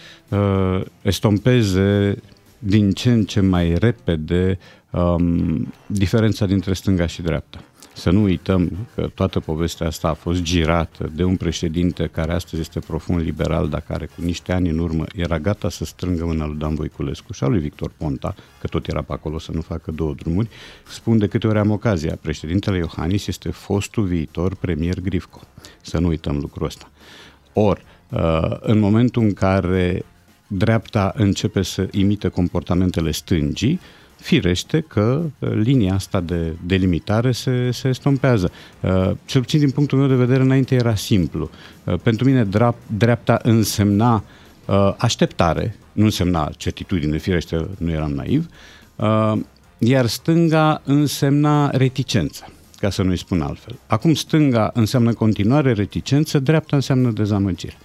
estompeze din ce în ce mai repede um, diferența dintre stânga și dreapta. Să nu uităm că toată povestea asta a fost girată de un președinte care astăzi este profund liberal, dar care cu niște ani în urmă era gata să strângă mâna lui Dan Voiculescu și a lui Victor Ponta, că tot era pe acolo să nu facă două drumuri. Spun de câte ori am ocazia, președintele Iohannis este fostul viitor premier Grifco. Să nu uităm lucrul ăsta. Or, uh, în momentul în care dreapta începe să imite comportamentele stângii, firește că uh, linia asta de delimitare se, se estompează. Uh, cel puțin din punctul meu de vedere, înainte era simplu. Uh, pentru mine dreapta însemna așteptare, nu însemna certitudine, firește, nu eram naiv, iar stânga însemna reticență ca să nu-i spun altfel. Acum stânga înseamnă continuare, reticență, dreapta înseamnă dezamăgire.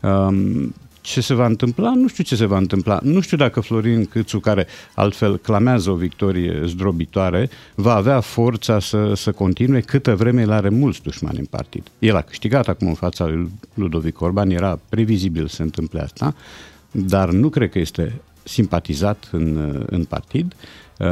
Um, ce se va întâmpla? Nu știu ce se va întâmpla. Nu știu dacă Florin Câțu, care altfel clamează o victorie zdrobitoare, va avea forța să, să continue câtă vreme el are mulți dușmani în partid. El a câștigat acum în fața lui Ludovic Orban, era previzibil să întâmple asta, dar nu cred că este simpatizat în, în partid.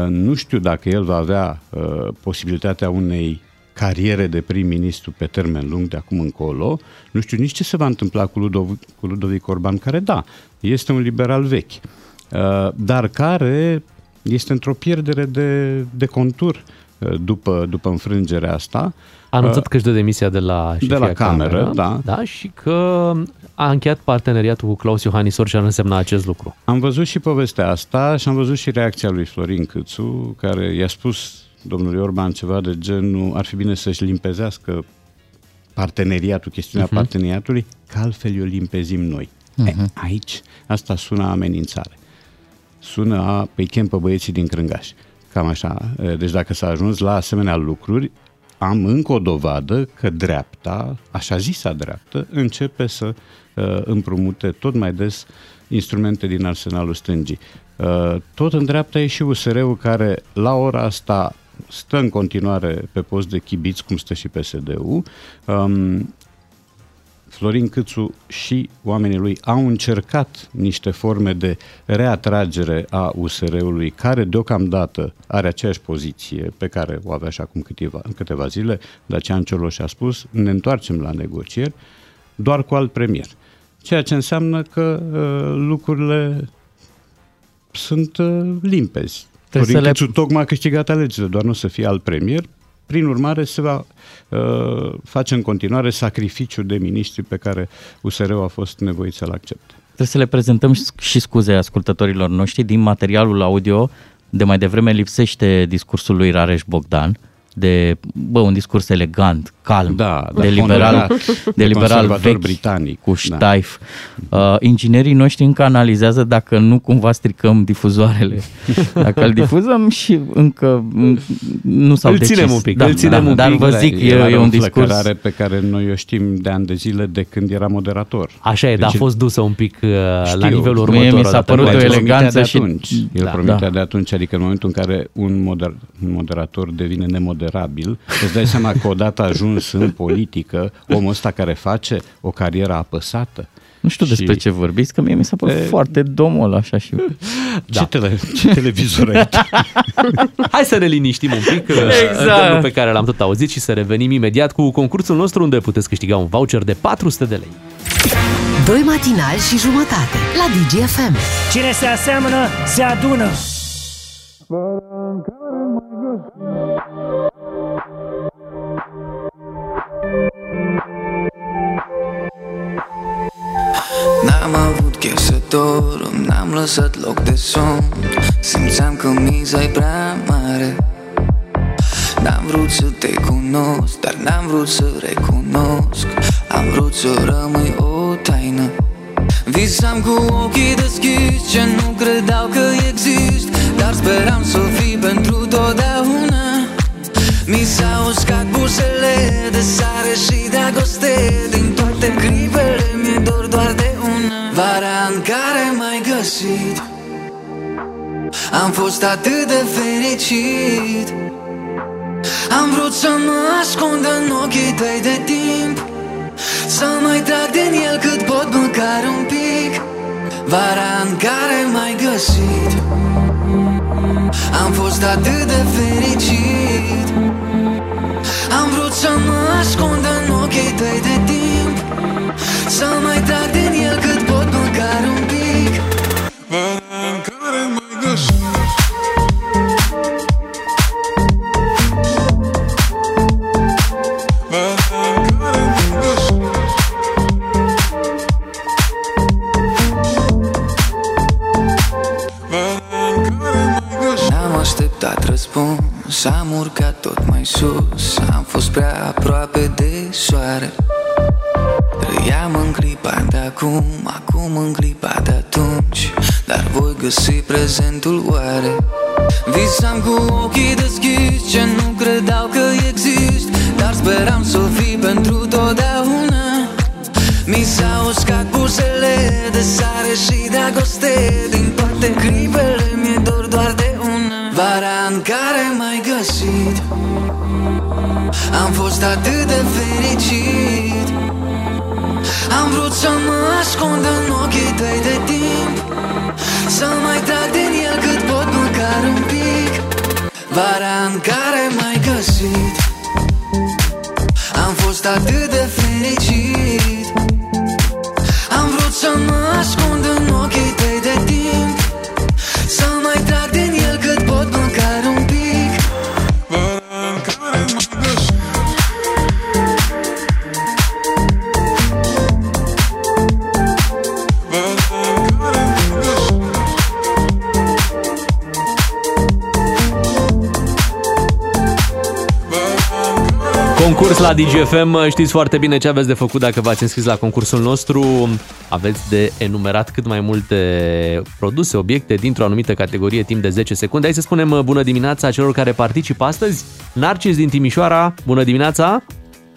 Nu știu dacă el va avea uh, posibilitatea unei cariere de prim-ministru pe termen lung de acum încolo. Nu știu nici ce se va întâmpla cu, Ludov- cu Ludovic Orban, care, da, este un liberal vechi, uh, dar care este într-o pierdere de, de contur uh, după, după înfrângerea asta. A anunțat că își dă demisia de la de la cameră, cameră, da. da. Și că a încheiat parteneriatul cu Claus Iohannis, orice ar însemna acest lucru. Am văzut și povestea asta și am văzut și reacția lui Florin Câțu, care i-a spus domnului Orban ceva de genul ar fi bine să-și limpezească parteneriatul, chestiunea uh-huh. parteneriatului, că altfel o limpezim noi. Uh-huh. Aici, asta sună a amenințare. Sună a, pe chem pe băieții din Crângaș. Cam așa. Deci dacă s-a ajuns la asemenea lucruri, am încă o dovadă că dreapta, așa zisa dreaptă, începe să uh, împrumute tot mai des instrumente din arsenalul stângii. Uh, tot în dreapta e și USR-ul care la ora asta stă în continuare pe post de chibiți, cum stă și PSD-ul. Um, Florin Câțu și oamenii lui au încercat niște forme de reatragere a USR-ului, care deocamdată are aceeași poziție pe care o avea și acum câteva, în câteva zile. Dacian Cioloș a spus, ne întoarcem la negocieri, doar cu alt premier. Ceea ce înseamnă că uh, lucrurile sunt uh, limpezi. Florin Câțu le... tocmai a câștigat alegerile, doar nu să fie alt premier. Prin urmare, se va uh, face în continuare sacrificiul de miniștri pe care USR-ul a fost nevoit să-l accepte. Trebuie să le prezentăm și scuze ascultătorilor noștri. Din materialul audio, de mai devreme lipsește discursul lui Rareș Bogdan, de bă, un discurs elegant, calm, da, de, liberal, de liberal vechi, britanic, cu ștaif. Da. Uh, inginerii noștri încă analizează dacă nu cumva stricăm difuzoarele. Dacă îl difuzăm și încă nu s-au îl decis. ținem un pic, da, îl ținem da, un dar pic. vă zic, e, e un discurs... pe care noi o știm de ani de zile de când era moderator. Așa e, deci, dar a fost dusă un pic uh, știu, la nivelul următor. Mie mi s-a părut o eleganță și... Atunci. El Da. promitea Da. de atunci, adică în momentul în care un, moder, un moderator devine nemoderabil, îți dai seama că odată ajuns în politică, omul ăsta care face o carieră apăsată, Nu știu despre ce vorbiți, că mie mi s-a părut E- foarte domol așa și... Ce, tele, ce televizor ai? Hai să ne liniștim un pic Exact. exact. pe care l-am tot auzit și să revenim imediat cu concursul nostru unde puteți câștiga un voucher de 400 de lei. Doi matinali și jumătate la DGFM. Cine se aseamănă, se adună. N-am avut chef să dorm, n-am lăsat loc de somn. Simțeam că miza e prea mare. N-am vrut să te cunosc, dar n-am vrut să recunosc. Am vrut să rămâi o taină. Visam cu ochii deschiși ce nu credeau că exist Dar speram să fii pentru totdeauna. Mi s-au uscat buzele de sare și dragoste. Din toate clipele mi-e dor doar de una Vara în care m-ai găsit. Am fost atât de fericit. Am vrut să mă ascund în ochii tăi de timp. Să mai trag din el cât pot măcar un pic. Vara în care m-ai găsit. Am fost atât de fericit. Am vrut să mă ascund în ochii tăi de timp. Să mai trag din el cât răspuns Am urcat tot mai sus Am fost prea aproape de soare. Trăiam în clipa de acum Acum în clipa de atunci Dar voi găsi prezentul oare? Visam cu ochii deschiși Ce nu credeau că exist Dar speram să fii pentru totdeauna. Mi s-au uscat buzele de sare și dragoste Din toate clipele mi-e dor doar de una Vara în care m-ai găsit. Am fost atât de fericit. Am vrut să mă ascund în ochii tăi de timp. Să mai trag din el cât pot măcar un pic. Vara în care m-ai găsit. Am fost atât de fericit. Am vrut să mă ascund în ochii Concurs la DGFM, știți foarte bine ce aveți de făcut dacă v-ați înscris la concursul nostru. Aveți de enumerat cât mai multe produse, obiecte dintr-o anumită categorie timp de 10 secunde. Hai să spunem uh, bună dimineața celor care participă astăzi. Narcis din Timișoara, bună dimineața!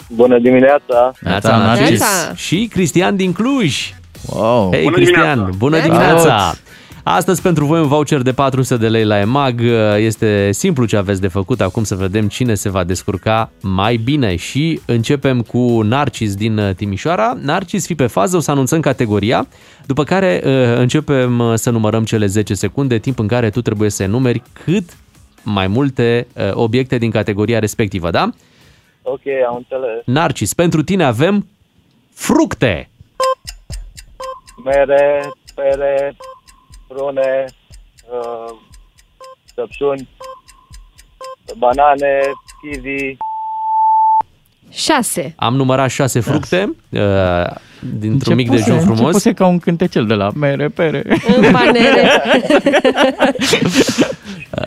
Bună dimineața! Neața, Narcis. Narcis. Și Cristian din Cluj. Wow. Hei, Bună Cristian, dimineața. bună Salut. Dimineața! Astăzi pentru voi un voucher de 400 de lei la EMAG. Este simplu ce aveți de făcut acum să vedem cine se va descurca mai bine și începem cu Narcis din Timișoara. Narcis, fi pe fază, o să anunțăm categoria, după care uh, începem uh, să numărăm cele 10 secunde, timp în care tu trebuie să enumeri cât mai multe uh, obiecte din categoria respectivă, da? Ok, am înțeles. Narcis, pentru tine avem fructe. Mere, pere, prune, uh, căpșuni, banane, kiwi, 6. Am numărat șase fructe uh, dintr-un mic Începuse- dejun frumos. Începuse ca un cântecel de la mere, pere. În panere.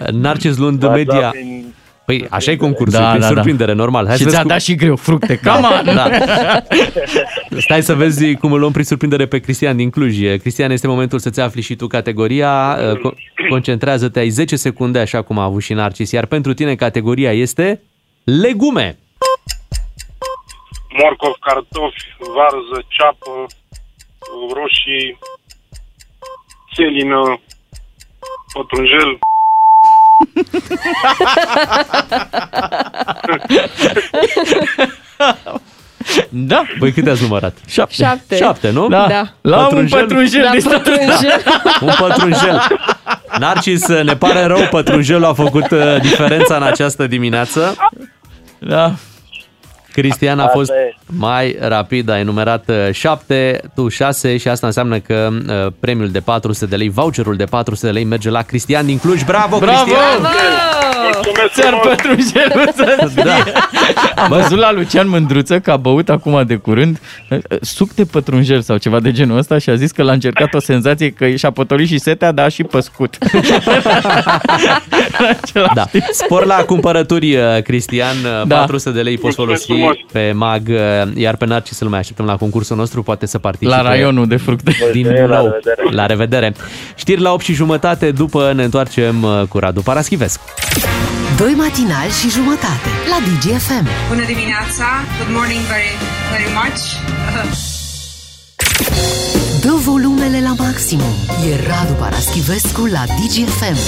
Uh, Narcis luând Ați media... dat prin- Păi așa e concursul, Da, prin da, da. surprindere, normal. Hai și să ți-a vezi dat și greu fructe. Come on! Da. Stai să vezi cum îl luăm prin surprindere pe Cristian din Cluj. Cristian, este momentul să-ți afli și tu categoria. Uh, co- Concentrează-te, ai 10 secunde, așa cum a avut și Narcis. Iar pentru tine categoria este legume. morcov, cartofi, varză, ceapă, roșii, selină, pătrunjel. Da. Voi câte ați numărat? Șapte. Șapte. Șapte, nu? Da. Da. La un pătrunjel. La de stat. pătrunjel. Un pătrunjel. Narcis, ne pare rău, pătrunjelul a făcut uh, diferența în această dimineață. Da. Cristian a Asta fost e. mai rapid, a enumerat 7, tu 6 și asta înseamnă că uh, premiul de 400 de lei, voucherul de 400 de lei merge la Cristian din Cluj. Bravo, Bravo! Cristian! Mulțumesc Ți-ar frumos! pătrunjelul să Da. Am văzut la Lucian Mândruță că a băut acum de curând uh, suc de pătrunjel sau ceva de genul ăsta și a zis că l-a încercat o senzație că și-a potolit și setea, dar a și păscut. Da. Spor la cumpărături, uh, Cristian, uh, Da. 400 de lei poți Mulțumesc folosi frumos. pe MAG, uh, iar pe Narcis îl mai așteptăm la concursul nostru, poate să participe. La raionul de fructe. Din La nou. revedere. La revedere. Știri la 8 și jumătate, după ne întoarcem uh, cu Radu Paraschivescu. Doi matinali și jumătate la DGFM. Bună dimineața! Good morning very, very much! Dă volumele la maximum. E Radu Paraschivescu la DGFM.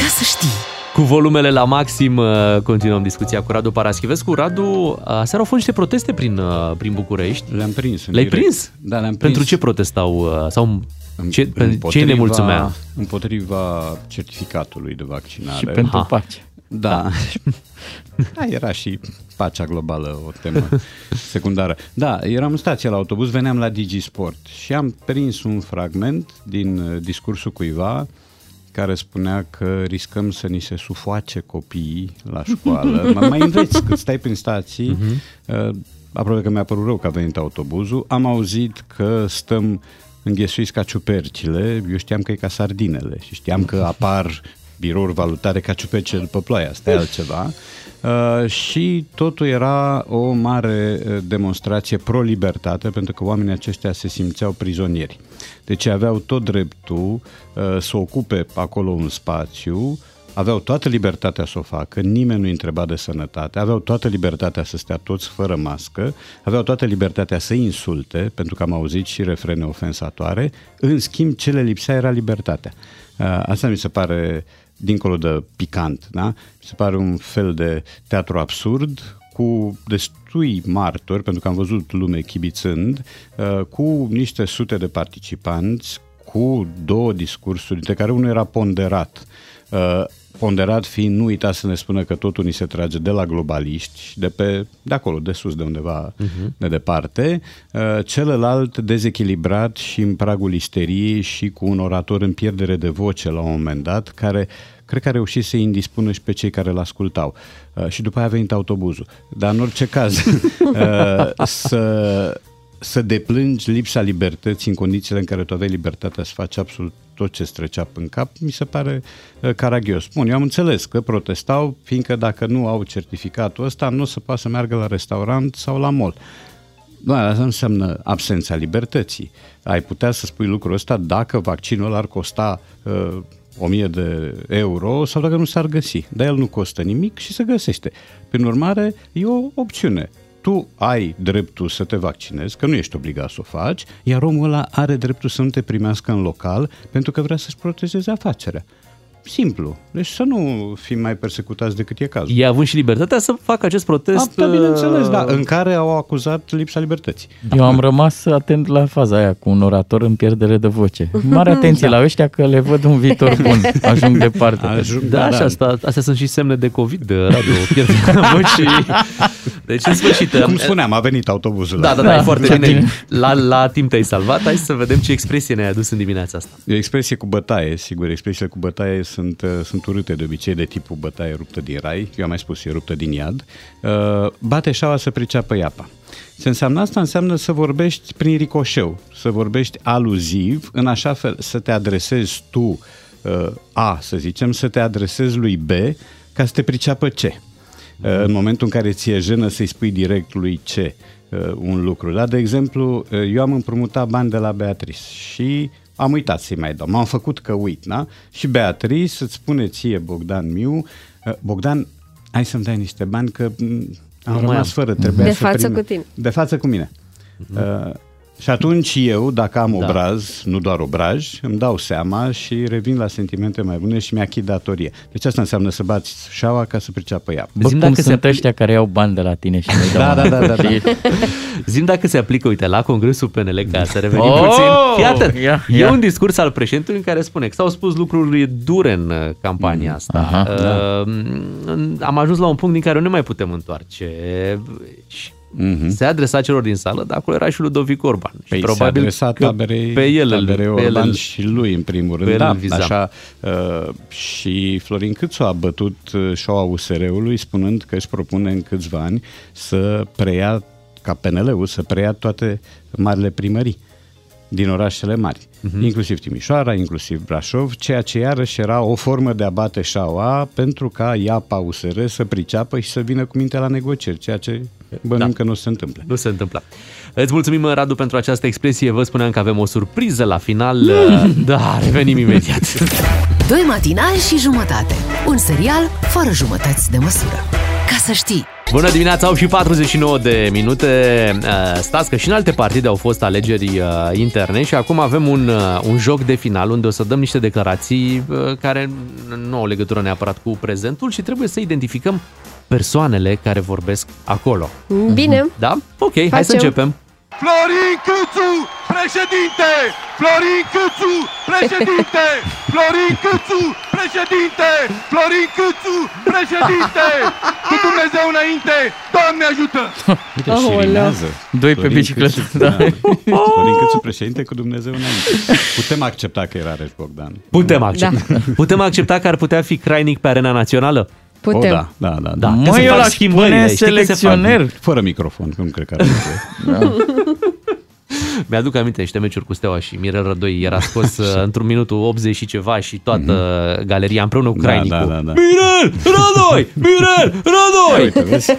Ca să știi. Cu volumele la maxim, uh, continuăm discuția cu Radu Paraschivescu. Radu, uh, aseară au fost niște proteste prin, uh, prin București. Le-am prins. în Le-ai direct. prins? Da, le-am prins. Pentru ce protestau? uh, Sau În- ce, pentru ce ne mulțumea? Împotriva certificatului de vaccinare. Și pentru Ha. pace. Da. da, era și pacea globală o temă secundară. Da, eram în stație la autobuz, veneam la Digisport și am prins un fragment din uh, discursul cuiva care spunea că riscăm să ni se sufoace copiii la școală. Mă mai înveți cât stai prin stații. Uh, aproape că mi-a părut rău că a venit autobuzul. Am auzit că stăm înghesuiți ca ciupercile. Eu știam că e ca sardinele și știam că apar birouri valutare ca ciupercile după ploaie. Asta e altceva. Uh, și totul era o mare uh, demonstrație pro-libertate, pentru că oamenii aceștia se simțeau prizonieri. Deci aveau tot dreptul uh, să ocupe acolo un spațiu, aveau toată libertatea să o facă, nimeni nu întreba de sănătate, aveau toată libertatea să stea toți fără mască, aveau toată libertatea să insulte, pentru că am auzit și refrene ofensatoare, în schimb ce le lipsea era libertatea. Uh, Asta mi se pare dincolo de picant, da? Mi se pare un fel de teatru absurd cu destui martori, pentru că am văzut lume chibițând, uh, cu niște sute de participanți, cu două discursuri, dintre care unul era ponderat. Uh, ponderat fiind, nu uita să ne spună că totul ni se trage de la globaliști și de pe de acolo, de sus, de undeva uh-huh. de departe, uh, celălalt dezechilibrat și în pragul isteriei și cu un orator în pierdere de voce la un moment dat, care cred că a reușit să-i indispună și pe cei care îl ascultau. Uh, și după aia a venit autobuzul. Dar în orice caz, uh, să, să deplângi lipsa libertății în condițiile în care tu aveai libertatea să faci absolut tot ce îți trecea în cap, mi se pare uh, caragios. Bun, eu am înțeles că protestau, fiindcă dacă nu au certificatul ăsta, nu o să poată să meargă la restaurant sau la mall. Nu, asta înseamnă absența libertății. Ai putea să spui lucrul ăsta dacă vaccinul ăla ar costa uh, 1000 de euro sau dacă nu s-ar găsi. Dar el nu costă nimic și se găsește. Prin urmare, e o opțiune. Tu ai dreptul să te vaccinezi, că nu ești obligat să o faci, iar omul ăla are dreptul să nu te primească în local pentru că vrea să-și protejeze afacerea. Simplu. Deci să nu fim mai persecutați decât e cazul. Ei având și libertatea să facă acest protest. Da, bineînțeles, uh, da, în care au acuzat lipsa libertății. Eu am rămas atent la faza aia cu un orator în pierdere de voce. Mare atenție Da. la ăștia că le văd un viitor bun. Ajung departe. Ajung, Da, și asta, astea sunt și semne de COVID, radio, pierderea vocii. Deci, în sfârșit... Cum spuneam, a venit autobuzul. Da, da, ăla. da, e foarte bine. La, la timp te-ai salvat. Hai să vedem ce expresie ne-ai adus în dimineața asta. E o expresie cu bătaie, sigur. Expresiile cu bătaie sunt, uh, sunt urâte de obicei, de tipul bătaie ruptă din rai. Eu am mai spus, e ruptă din iad. Uh, bate șaua să priceapă iapa. Ce înseamnă asta? Înseamnă să vorbești prin ricoșeu, să vorbești aluziv, în așa fel să te adresezi tu uh, A, să zicem, să te adresezi lui B ca să te priceapă C. Uh, în momentul în care ți-e jenă să-i spui direct lui C uh, un lucru. Da? De exemplu, uh, eu am împrumutat bani de la Beatrice și am uitat să-i mai dau. M-am făcut că uit, da? Și Beatrice să-ți spune ție, Bogdan Miu, uh, Bogdan, hai să-mi dai niște bani că mm, am Nu mai rămas am. fără, trebuia De să față prim... cu tine. De față cu mine. Uh, Și atunci eu, dacă am obraz, nu doar obraj, îmi dau seama și revin la sentimente mai bune și mi-achid datorie. Deci asta înseamnă să bați șaua ca să priceapă ea. Bă, cum sunt ăștia care iau bani de la tine și nu Da, da, da, da, da. Zim dacă se aplică, uite, la Congresul PNL, ca să revenim Oh! puțin. Fii atent. Ia, E ia. un discurs al președintelui în care spune că s-au spus lucruri dure în uh, campania asta. aha, Uh, Am ajuns la un punct din care nu ne mai putem întoarce. Și Mhm. Se adresa celor din sală, dar acolo era și Ludovic Orban. Și Păi probabil se adresa că taberei, pe el, îl- taberei pe el Orban îl- și lui, în primul pe rând. el Da, îl vizam. așa, uh, și Florin Câțu a bătut uh, șoua USR-ului spunând că își propune în câțiva ani să preia, ca PNL-ul, să preia toate marile primării din orașele mari, Mhm. uh-huh. inclusiv Timișoara, inclusiv Brașov, ceea ce iarăși era o formă de a bate șaua pentru ca IAPA USR să priceapă și să vină cu minte la negocieri, ceea ce bănuim Da. că nu se întâmplă. Nu se întâmplă. Îți mulțumim, Radu, pentru această expresie. Vă spuneam că avem o surpriză la final. Da, revenim imediat. Doi matinali și jumătate. Un serial fără jumătăți de măsură. Ca să știi. Bună dimineața, au și 49 de minute. Uh, Stați că și în alte partide au fost alegeri uh, interne și acum avem un, uh, un joc de final unde o să dăm niște declarații uh, care nu au legătură neapărat cu prezentul și trebuie să identificăm persoanele care vorbesc acolo. Bine. Da? Ok, hai să Facem. începem. Florin Câțu, președinte! Florin Câțu, președinte! Florin Câțu, președinte! Florin Câțu, președinte! Cu Dumnezeu înainte, Doamne ajută! Uite, și rimează. Doi pe Florin bicicletă, Câțu, da. Florin Câțu, președinte, cu Dumnezeu înainte. Putem accepta că era Rareș Bogdan. Putem accepta. Putem accepta că ar putea fi Crainic pe arena națională? Putem. O, da, da, da. Da. da. Că se Măi, fac ăla schimbările, spune știi că se fac. selecționer. Fără microfon, că nu cred că are nevoie. Mi-aduc aminte niște meciuri cu Steaua și Mirel Rădoi era scos uh, într-un minutul 80 și ceva și toată galeria împreună cu Da, Crainicul. da, da, da. Mirel Rădoi! Mirel Rădoi! Uite, vezi?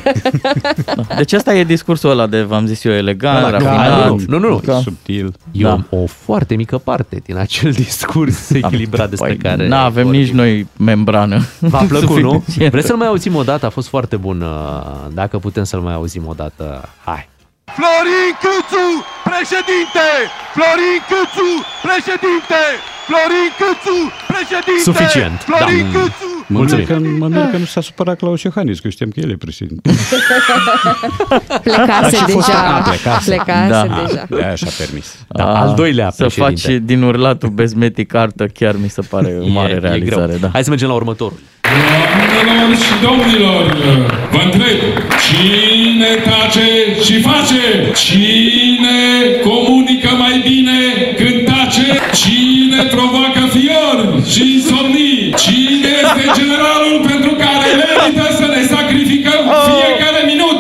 Deci asta e discursul ăla de, v-am zis eu, elegant, Ăla rafinat. calm, nu, nu, nu. Ca- Subtil. E Da. o, o foarte mică parte din acel discurs echilibrat despre Păi, care... Nu avem vorbim. nici noi membrană. V-a plăcut, nu? Suficient. Vreți să-l mai auzim o dată? A fost foarte bun. uh, Dacă putem să-l mai auzim o dată, hai. Florin Câțu, președinte! Florin Câțu, președinte! Florin Câțu, președinte! Suficient, Florin da. Câțu! Mă Mulțumim. mir, că, mă mir că nu s-a supărat Claus Iohannis, că știam că el e președinte. Plecase A, și fost- deja. a, plecase. Plecase Da. deja. De aia și-a permis. Da, al doilea Să președinte. faci din urlatul bezmetic cartă chiar mi se pare o mare E- e realizare. greu. Da. Hai să mergem la următorul. Doamnelor și domnilor, vă întreb, cine tace și face? Cine comunică mai bine când tace? Cine provoacă fiori și insomnii? Cine este generalul pentru care merită să ne sacrificăm fiecare minut,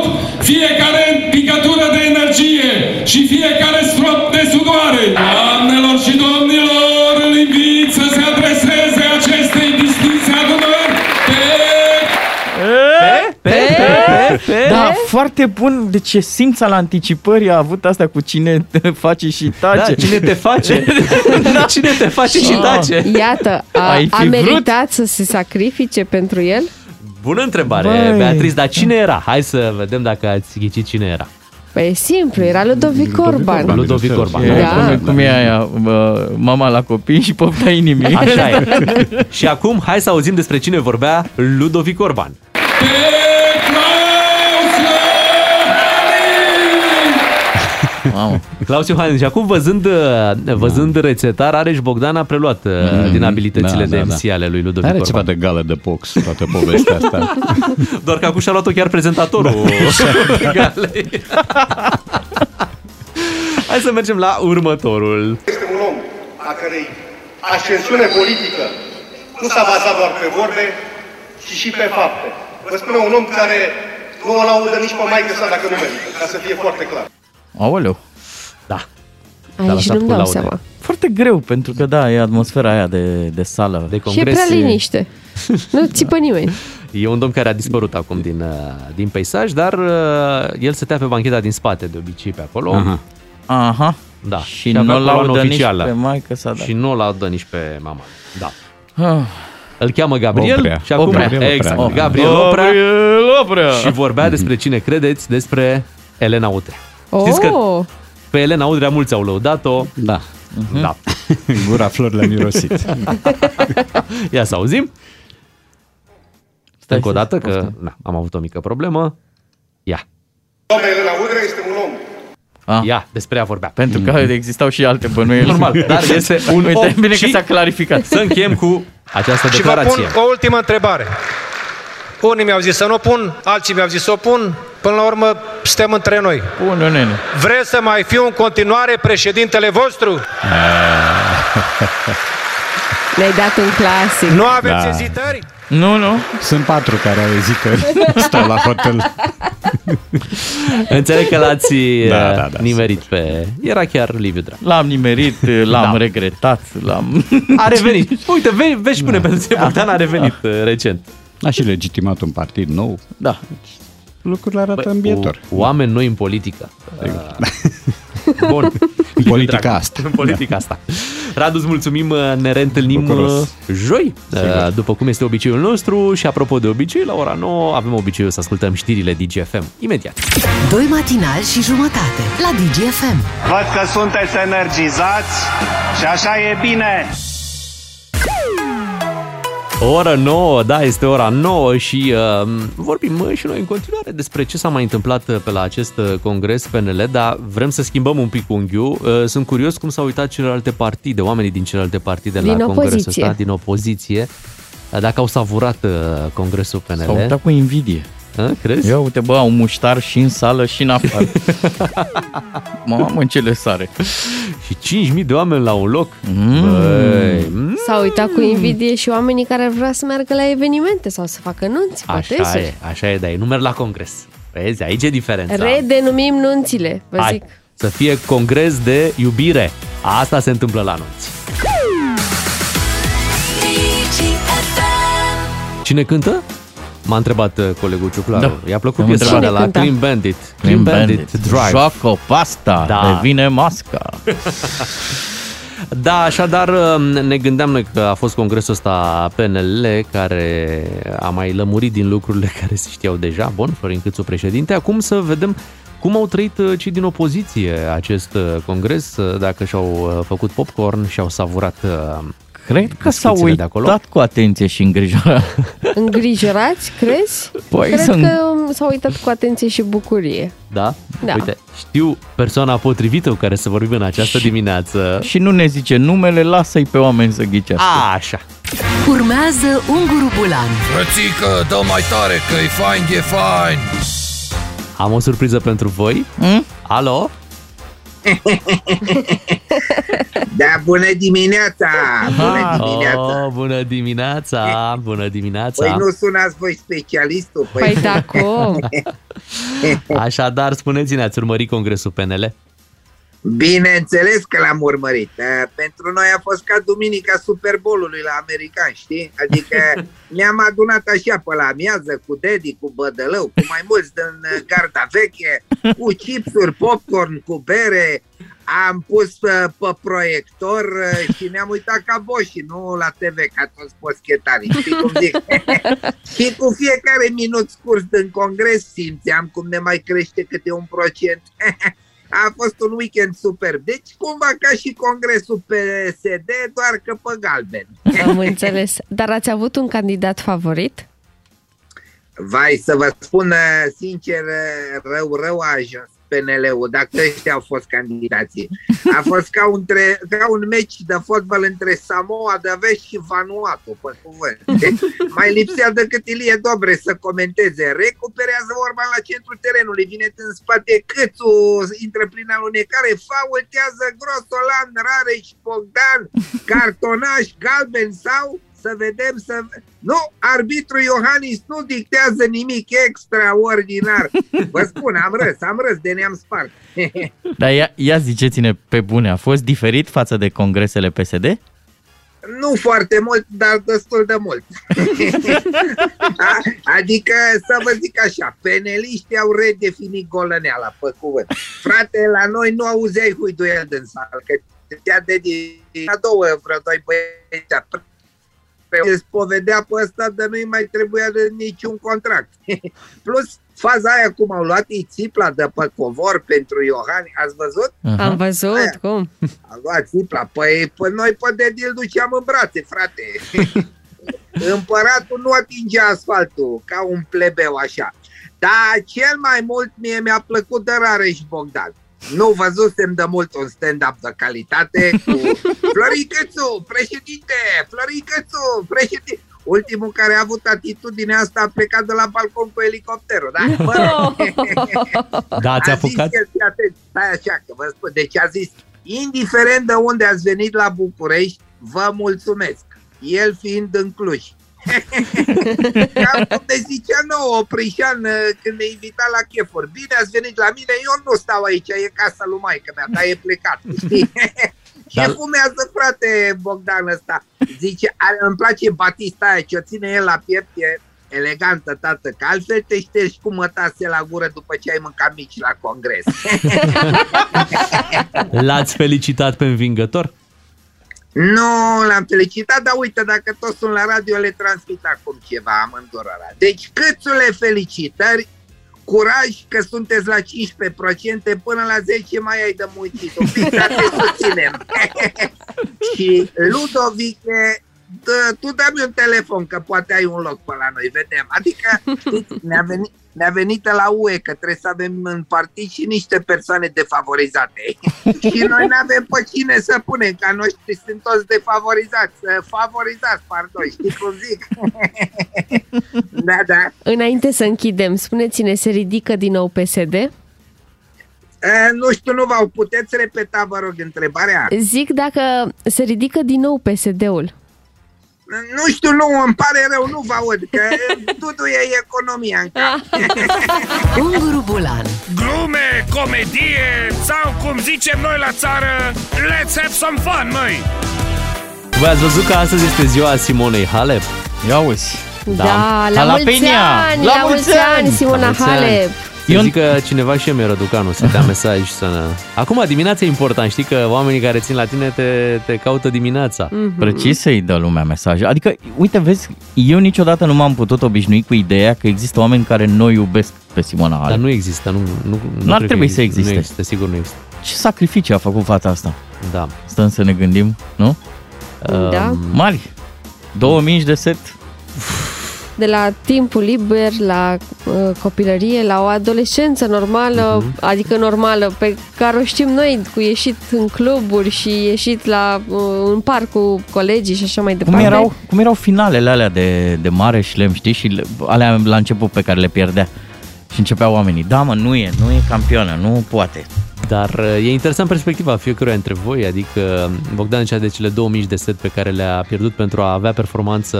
fiecare picătură de energie și fiecare foarte bun. De ce simț al anticipării a avut asta cu cine te face și tace. Da, cine te face? Cine te face și tace? Iată, a, Ai a fi vrut? meritat să se sacrifice pentru el? Bună întrebare, Băi. Beatriz, dar cine era? Hai să vedem dacă ați ghicit cine era. Păi e simplu, era Ludovic Orban. Orban. Ludovic Orban. E, Da. cum, cum e aia, bă, mama la copii și pofta inimii. Așa e. și acum hai să auzim despre cine vorbea Ludovic Orban. Mamă. Claus Iohannis. Și acum văzând, uh, văzând rețetar, Areș Bogdan a preluat uh, din abilitățile Da, de da, da. MC ale lui Ludovic Are ceva Orban. de gală de box, toată povestea asta. Doar că acum și-a luat-o chiar prezentatorul galei. Hai să mergem la următorul. Este un om a cărei ascensiune politică nu s-a bazat doar pe vorbe, ci și pe fapte. Vă spune un om care nu o laudă nici pe maică sa dacă nu merită, ca să fie foarte clar. Aoleu. Da. Aici lăsat nu-mi cu dau laude. seama. Foarte greu, pentru că da, e atmosfera aia de, de sală. De Și e congres. prea liniște. Nu țipă nimeni. E un domn care a dispărut acum din, uh, din peisaj, dar uh, el stătea pe bancheta din spate de obicei pe acolo. Aha. Aha. Da. Și avea nu coloană laudă nici oficială. pe maică sa, da. Și nu o laudă nici pe mama. Da. Ah. Îl cheamă Gabriel Oprea. și acum Oprea. exact, Oprea, da. Gabriel Oprea Gabriel Oprea. și vorbea despre cine credeți, despre Elena Utrea. Știți că Oh, Pe Elena Udrea mulți au lăudat-o. Da. Da. Gura flor le-a mirosit. Ia să auzim. Stai încă o dată că na, am avut o mică problemă. Ia. Doamna Elena Udrea este un om. Ah. Ia, despre ea vorbea. Pentru că existau și alte bănuieli. Normal, dar este un Uite, om bine și că s-a clarificat. Să încheiem cu această Și vă declarație. pun o ultimă întrebare. Unii mi-au zis să nu o pun, alții mi-au zis să o pun. Până la urmă, suntem între noi. Pune, nene. Vreți să mai fiu în continuare președintele vostru? Ne-ai dat un clasic. Nu aveți Da. ezitări? Nu, nu. Sunt patru care au ezitări. Stau la hotel. Înțeleg că l-ați Da, uh, da, da, nimerit pe... Era chiar Liviu Dragnea. L-am nimerit, l-am Da. regretat, l-am... A revenit. Uite, vezi, vezi și pune pentru tine, Bogdan a revenit uh, recent. A și legitimat un partid nou. Da. Lucrurile arată în viitor. O, oameni noi în politică. Uh, Bun. În politica asta. În politica asta. Radu, îți mulțumim, uh, ne reîntâlnim Bucuros. uh, joi, uh, Sigur. după cum este obiceiul nostru și apropo de obicei, la ora 9 avem obiceiul să ascultăm știrile DGFM. Imediat. Doi matinali și jumătate la DGFM. Văd că sunteți energizați și așa e bine. Ora 9, da, este ora 9 și uh, vorbim uh, și noi în continuare despre ce s-a mai întâmplat uh, pe la acest uh, congres PNL, dar vrem să schimbăm un pic unghiul. Uh, sunt curios cum s-au uitat celelalte partide, oamenii din celelalte partide Din la congresul opoziție. ăsta, din opoziție, uh, dacă au savurat uh, congresul PNL. S-au uitat cu invidie. A, crezi? Ia uite, bă, au muștar și în sală și în afară. Mamă, ce le sare. Și 5.000 de oameni la un loc. Mm. Băi, mm, S-au uitat cu invidie și oamenii care ar vrea să meargă la evenimente sau să facă nunți, așa botezuri. e, așa e, dar ei nu merg la congres. Vezi, aici e diferența. Redenumim nunțile, vă Hai, zic. să fie congres de iubire. Asta se întâmplă la nunți. Cine cântă? M-a întrebat uh, colegul Ciuclaru. Da. I-a plăcut Am piesa întrebat. de la Cine cânta? Clean Bandit. Clean Bandit. Drive. Joacă pasta, Da. da. devine masca. Da, așadar ne gândeam noi că a fost congresul ăsta PNL care a mai lămurit din lucrurile care se știau deja. Bun, Florin Câțu președinte. Acum să vedem cum au trăit uh, cei din opoziție acest uh, congres, uh, dacă și-au uh, făcut popcorn și au savurat uh, Cred că s-au discuțiile de acolo. uitat cu atenție și îngrijorat. Îngrijorați, crezi? Păi Cred sunt- că um, s-au uitat cu atenție și bucurie. Da? Da. Uite, știu persoana potrivită cu care să vorbim în această dimineață. și nu ne zice numele, lasă-i pe oameni să ghicească. A, așa. Urmează Unguru Bulan Frățică, dă mai tare că e fain, e fain. Am o surpriză pentru voi. Mm? Alo? Da, bună dimineața! Bună dimineața! Oh, bună dimineața! Bună dimineața! Păi nu sunați voi specialistul? Păi da, cum? Așadar, spuneți-ne, ați urmărit congresul PNL? Bineînțeles că l-am urmărit. Eh, Pentru noi a fost ca duminica Super Bowl-ului la american, știi? Adică ne-am adunat așa pe la amiază cu Dedi, cu Bădălău, cu mai mulți din eh, garda veche, cu chipsuri, popcorn, cu bere. Am pus eh, pe proiector eh, și ne-am uitat ca boși, nu la TV, ca toți poschetarii, știi cum zic? și cu fiecare minut scurs din congres simțeam cum ne mai crește câte un procent. A fost un weekend superb. Deci cumva ca și congresul PSD, doar că pe galben. Am înțeles. Dar ați avut un candidat favorit? Vai, să vă spun eh, sincer, eh, rău, rău a ajuns PNL-ul, dacă ăștia au fost candidații. A fost ca un, tre, ca un meci de fotbal între Samoa de Vest și Vanuatu, pe cuvânt. Deci, mai lipsea decât Ilie Dobre să comenteze. Recuperează vorba la centrul terenului, vine în spate Câțu, intră prin alunecare, faultează Grosolan, Rareș, Bogdan, cartonaș, galben sau să vedem să... Nu, arbitru Iohannis nu dictează nimic extraordinar. Vă spun, am râs, am râs de ne-am spart. Dar ia, ia ziceți-ne pe bune, a fost diferit față de congresele PSD? Nu foarte mult, dar destul de mult. A- adică, să vă zic așa, peneliștii au redefinit golăneala, pe cuvânt. Frate, la noi nu auzeai huiduiel din sală, că te-a dedicat a două, vreo doi băieți îți povedea pe ăsta, dar nu-i mai trebuia de niciun contract. Plus, Faza aia cum au luat ei țipla de pe covor pentru Iohani, ați văzut? Am văzut, Aia. cum? Am luat țipla. Păi, păi noi pe Dedi îl duceam în brațe, frate. Împăratul nu atinge asfaltul ca un plebeu așa. Dar cel mai mult mie mi-a plăcut de Rareș Bogdan. Nu văzusem de mult un stand-up de calitate cu Floricățu, președinte, Floricățu, președinte. Ultimul care a avut atitudinea asta a plecat de la balcon cu elicopterul, da? Mă rog. Da, ați A apucat? Zis el, fii atent, stai așa, că vă spun. Deci a zis, indiferent de unde ați venit la București, vă mulțumesc. El fiind în Cluj. Cam cum ne zicea nouă Oprișan uh, când ne invita la chefuri. Bine ați venit la mine, eu nu stau aici, e casa lui maică mea, dar e plecat, știi? Ce Dar- fumează, frate, Bogdan ăsta? Zice, are, îmi place batista aia, ce o ține el la piept, e elegantă, tată, că altfel te ștergi cu mătase la gură după ce ai mâncat mici la congres. L-ați felicitat pe învingător? Nu, l-am felicitat, dar uite, dacă toți sunt la radio, le transmit acum ceva, am îndurarea. Deci, câțule felicitări, curaj că sunteți la 15%, până la 10 mai ai de muncit. Un pic să te susținem. Și Ludovic, dă, tu dă-mi un telefon, că poate ai un loc pe la noi, vedem. Adică, știți, ne-a venit, ne-a venit la UE că trebuie să avem în partid și niște persoane defavorizate. și noi nu avem pe cine să punem, ca noștri sunt toți defavorizați, favorizați, pardon, știi cum zic? da, da. Înainte să închidem, spuneți-ne, se ridică din nou PSD? E, nu știu, nu v-au puteți repeta, vă rog, întrebarea? Zic dacă se ridică din nou PSD-ul. Nu știu, nu, îmi pare rău, nu vă aud, că Dudu e economia în cap. Unguru Bulan Glume, comedie sau cum zicem noi la țară, let's have some fun, măi! Voi ați văzut că astăzi este ziua Simonei Halep? Ia uzi. Da, la mulți ani, la mulți ani, Simona La mulți ani. Halep. Eu zic că cineva și mi Răducanu să dea mesaj să ne... Acum dimineața e important, știi că oamenii care țin la tine te, te caută dimineața. Mhm. Precis să-i dă lumea mesaje. Adică, uite, vezi, eu niciodată nu m-am putut obișnui cu ideea că există oameni care nu iubesc pe Simona Halep. Dar nu există, nu, nu, nu N-ar cred trebui că să existe. Nu există, sigur nu există. Ce sacrificii a făcut fata asta? Da. Stăm să ne gândim, nu? Da. Mari. Două mici de set. De la timpul liber, la uh, copilărie, la o adolescență normală, Mhm. uh-huh. adică normală, pe care o știm noi, cu ieșit în cluburi și ieșit la uh, în parc cu colegii și așa mai Cum departe. erau, cum erau finalele alea de, de mare șlem, știi? Și le- alea la început pe care le pierdea. Și începeau oamenii, da mă, nu e, nu e campioană, nu poate. Dar uh, e interesant perspectiva fiecăruia dintre voi, adică Bogdan cea de cele două mici de set pe care le-a pierdut pentru a avea performanță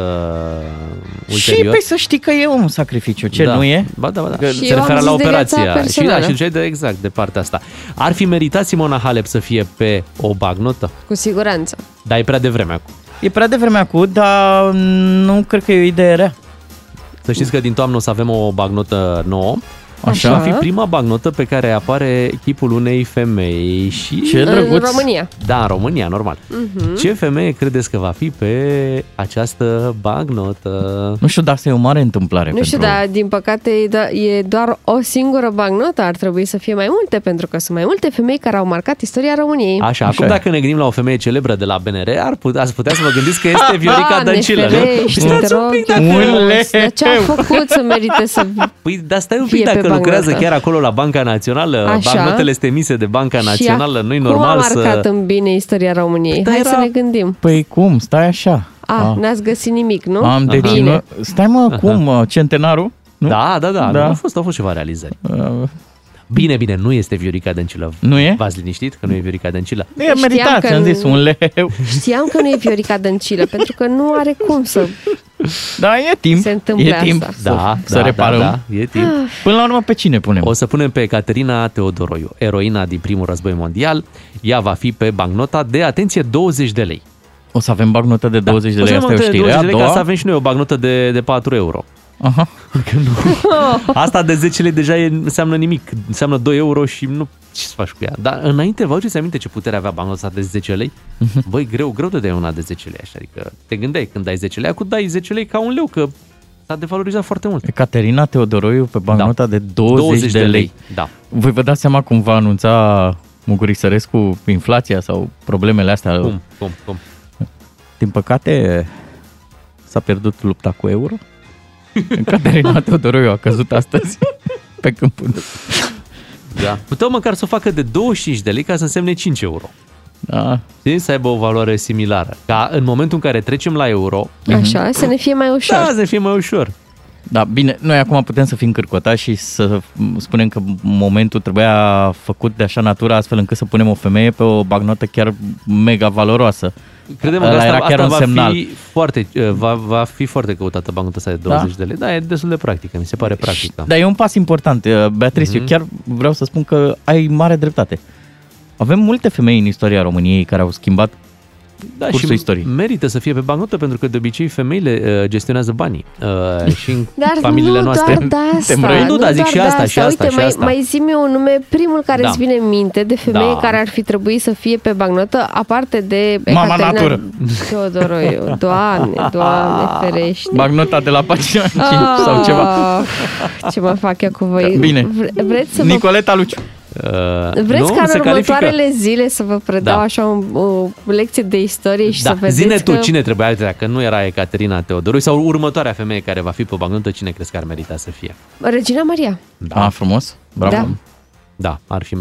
Și ulterior. păi să știi că e un sacrificiu, ce Da. nu e? Ba da, ba da. Că se eu am referă zis la de viața operația. Și da, personală. și ziceai de exact de partea asta. Ar fi meritat Simona Halep să fie pe o bagnotă? Cu siguranță. Dar e prea devreme acum. E prea devreme acum, dar nu cred că e o idee rea. Să știți că din toamnă o să avem o bagnotă nouă. Așa. Și va fi prima bagnotă pe care apare chipul unei femei și... Ce În drăguț. România. Da, în România, normal. Mhm. Ce femeie credeți că va fi pe această bagnotă? Nu știu, dar asta e o mare întâmplare Nu știu, pentru... dar din păcate e, do- e doar o singură bagnotă, ar trebui să fie mai multe, pentru că sunt mai multe femei care au marcat istoria României. Așa, acum e. dacă ne gândim la o femeie celebră de la BNR, ar putea, ați putea să vă gândiți că este Viorica Doamne Dăncilă, nu? ferește, Stați te un rog pic, eu dacă- frumos. Dar ce a făcut să merite să... Păi, dar stai un Fie pic, pe dacă lucrează bagnotă. chiar acolo la Banca Națională, Așa. bagnotele sunt emise de Banca Națională, nu-i normal cum a marcat să... în bine istoria României? Păi, Hai dar să era- ne gândim. Păi cum, stai așa. A, Ah. n-ați găsit nimic, nu? Am Aha. deci, Bine. nu, stai mă, cum, uh, centenarul? Nu? Da, da, da, Da. Au, fost, au fost ceva realizări. Uh, Bine, bine, nu este Viorica Dăncilă. Nu e? V-ați liniștit că nu e Viorica Dăncilă? E meritat, că ți-am nu- zis, un leu. Știam că nu e Viorica Dăncilă, pentru că nu are cum să... Da, e timp. Se întâmplă e timp asta. Da, să, da, să reparăm. Da, da, e timp. Până la urmă, pe cine punem? O să punem pe Caterina Teodoroiu, eroina din primul război mondial. Ea va fi pe bagnota de, atenție, 20 de lei. O să avem bagnotă de 20 de O să lei, avem asta e o bagnota de știre. 20 A de lei ca să doua? avem și noi o bagnotă de, de 4 euro. Aha. Asta de 10 lei deja e, înseamnă nimic. Înseamnă 2 euro și nu... Ce să faci cu ea? Dar înainte, vă aduceți aminte ce putere avea bancnota asta de 10 lei? Băi, greu, greu de dai una de 10 lei așa. Adică te gândeai când dai 10 lei, acum dai 10 lei ca un leu, că S-a devalorizat foarte mult. Caterina Teodoroiu pe bancnota da. de 20, 20 de lei. Da. Voi vă dați seama cum va anunța Mugurii Sărescu inflația sau problemele astea? Cum, cum, cum? Din păcate, s-a pierdut lupta cu euro. Caterina Teodoroiu a căzut astăzi pe câmpul. Da. Puteau măcar să o facă de 25 de lei ca să însemne 5 euro. Da. Știi? Să aibă o valoare similară. Ca în momentul în care trecem la euro... Așa, să ne fie mai ușor. Da, să ne fie mai ușor. Da, bine, noi acum putem să fim cârcotați și să spunem că momentul trebuia făcut de așa natură astfel încât să punem o femeie pe o bagnotă chiar mega valoroasă. Credem că Ăla asta, era chiar asta un va, semnal. fi foarte, va, va fi foarte căutată bancnota asta de 20 Da? de lei. Da, e destul de practică, mi se pare practică. Dar e un pas important. Uh, Beatrice, Mhm. eu chiar vreau să spun că ai mare dreptate. Avem multe femei în istoria României care au schimbat Da, cursul și istoriei. merită să fie pe bancnotă pentru că de obicei femeile uh, gestionează banii uh, și în Dar familiile nu noastre. doar de asta. Nu, da, zic doar și de asta, și asta, Uite, și mai, asta. mai zi un nume, primul care Da. îți vine în minte de femeie Da. care ar fi trebuit să fie pe bagnotă, aparte de Mama Ecaterina natură. Teodoroiu. Doamne, doamne, ferește. Bagnota de la pagina 5 Ah, sau ceva. Ce mă fac eu cu voi? Bine. Vre- Vreți să vă Nicoleta Luciu. Uh, Vreți nu, ca se în califică. următoarele zile să vă predau Da. așa o, o lecție de istorie și Da, să vedeți zine tu, că... cine trebuia, uite, că nu era Ecaterina Teodoroi sau următoarea femeie care va fi pe bancnotă, cine crezi că ar merita să fie? Regina Maria. Da. Ah, frumos. Bravo. Da. Da, ar fi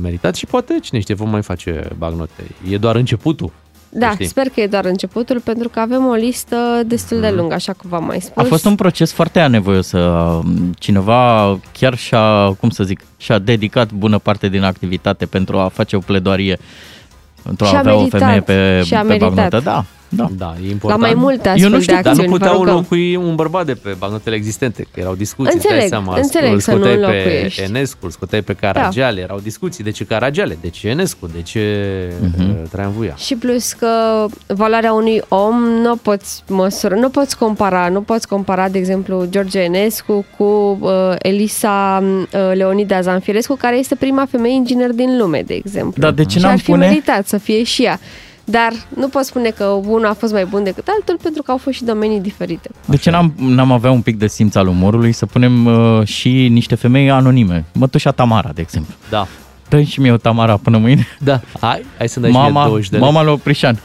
meritat și poate, cine știe, vom mai face bagnote. E doar începutul. Da, știi. sper că e doar începutul, pentru că avem o listă destul Mhm. de lungă, așa cum v-am mai spus. A fost un proces foarte anevoios. uh, Cineva chiar și-a, cum să zic, și-a dedicat bună parte din activitate pentru a face o pledoarie pentru a Și-a avea meritat, o femeie pe, și-a pe meritat. bagnotă. Da, da. Da, e important. La mai multe Eu astfel nu de știu, dar nu acțiuni, vă puteau rugăm. înlocui un bărbat de pe bagnotele existente, că erau discuții, îți Înțeleg, dai seama, înțeleg îl să nu scoteai pe înlocuiești. Da. Enescu, îl scoteai pe Caragiale, erau discuții, de ce Caragiale, de ce Enescu, de ce uh Traian Vuia. Și plus că valoarea unui om nu poți măsura, nu poți compara, nu poți compara, de exemplu, George Enescu cu uh, Elisa uh, Leonida Zanfirescu, care este prima femeie inginer din lume, de exemplu. Dar de ce și n-am ar fi pune- meritat să fie și ea. Dar nu pot spune că unul a fost mai bun decât altul pentru că au fost și domenii diferite. De ce n-am, n-am avea un pic de simț al umorului să punem uh, și niște femei anonime? Mătușa Tamara, de exemplu. Da. dă și mie o Tamara până mâine. Da, hai, hai să dai și mie mama, 20 de lei. Mama lui Oprișan.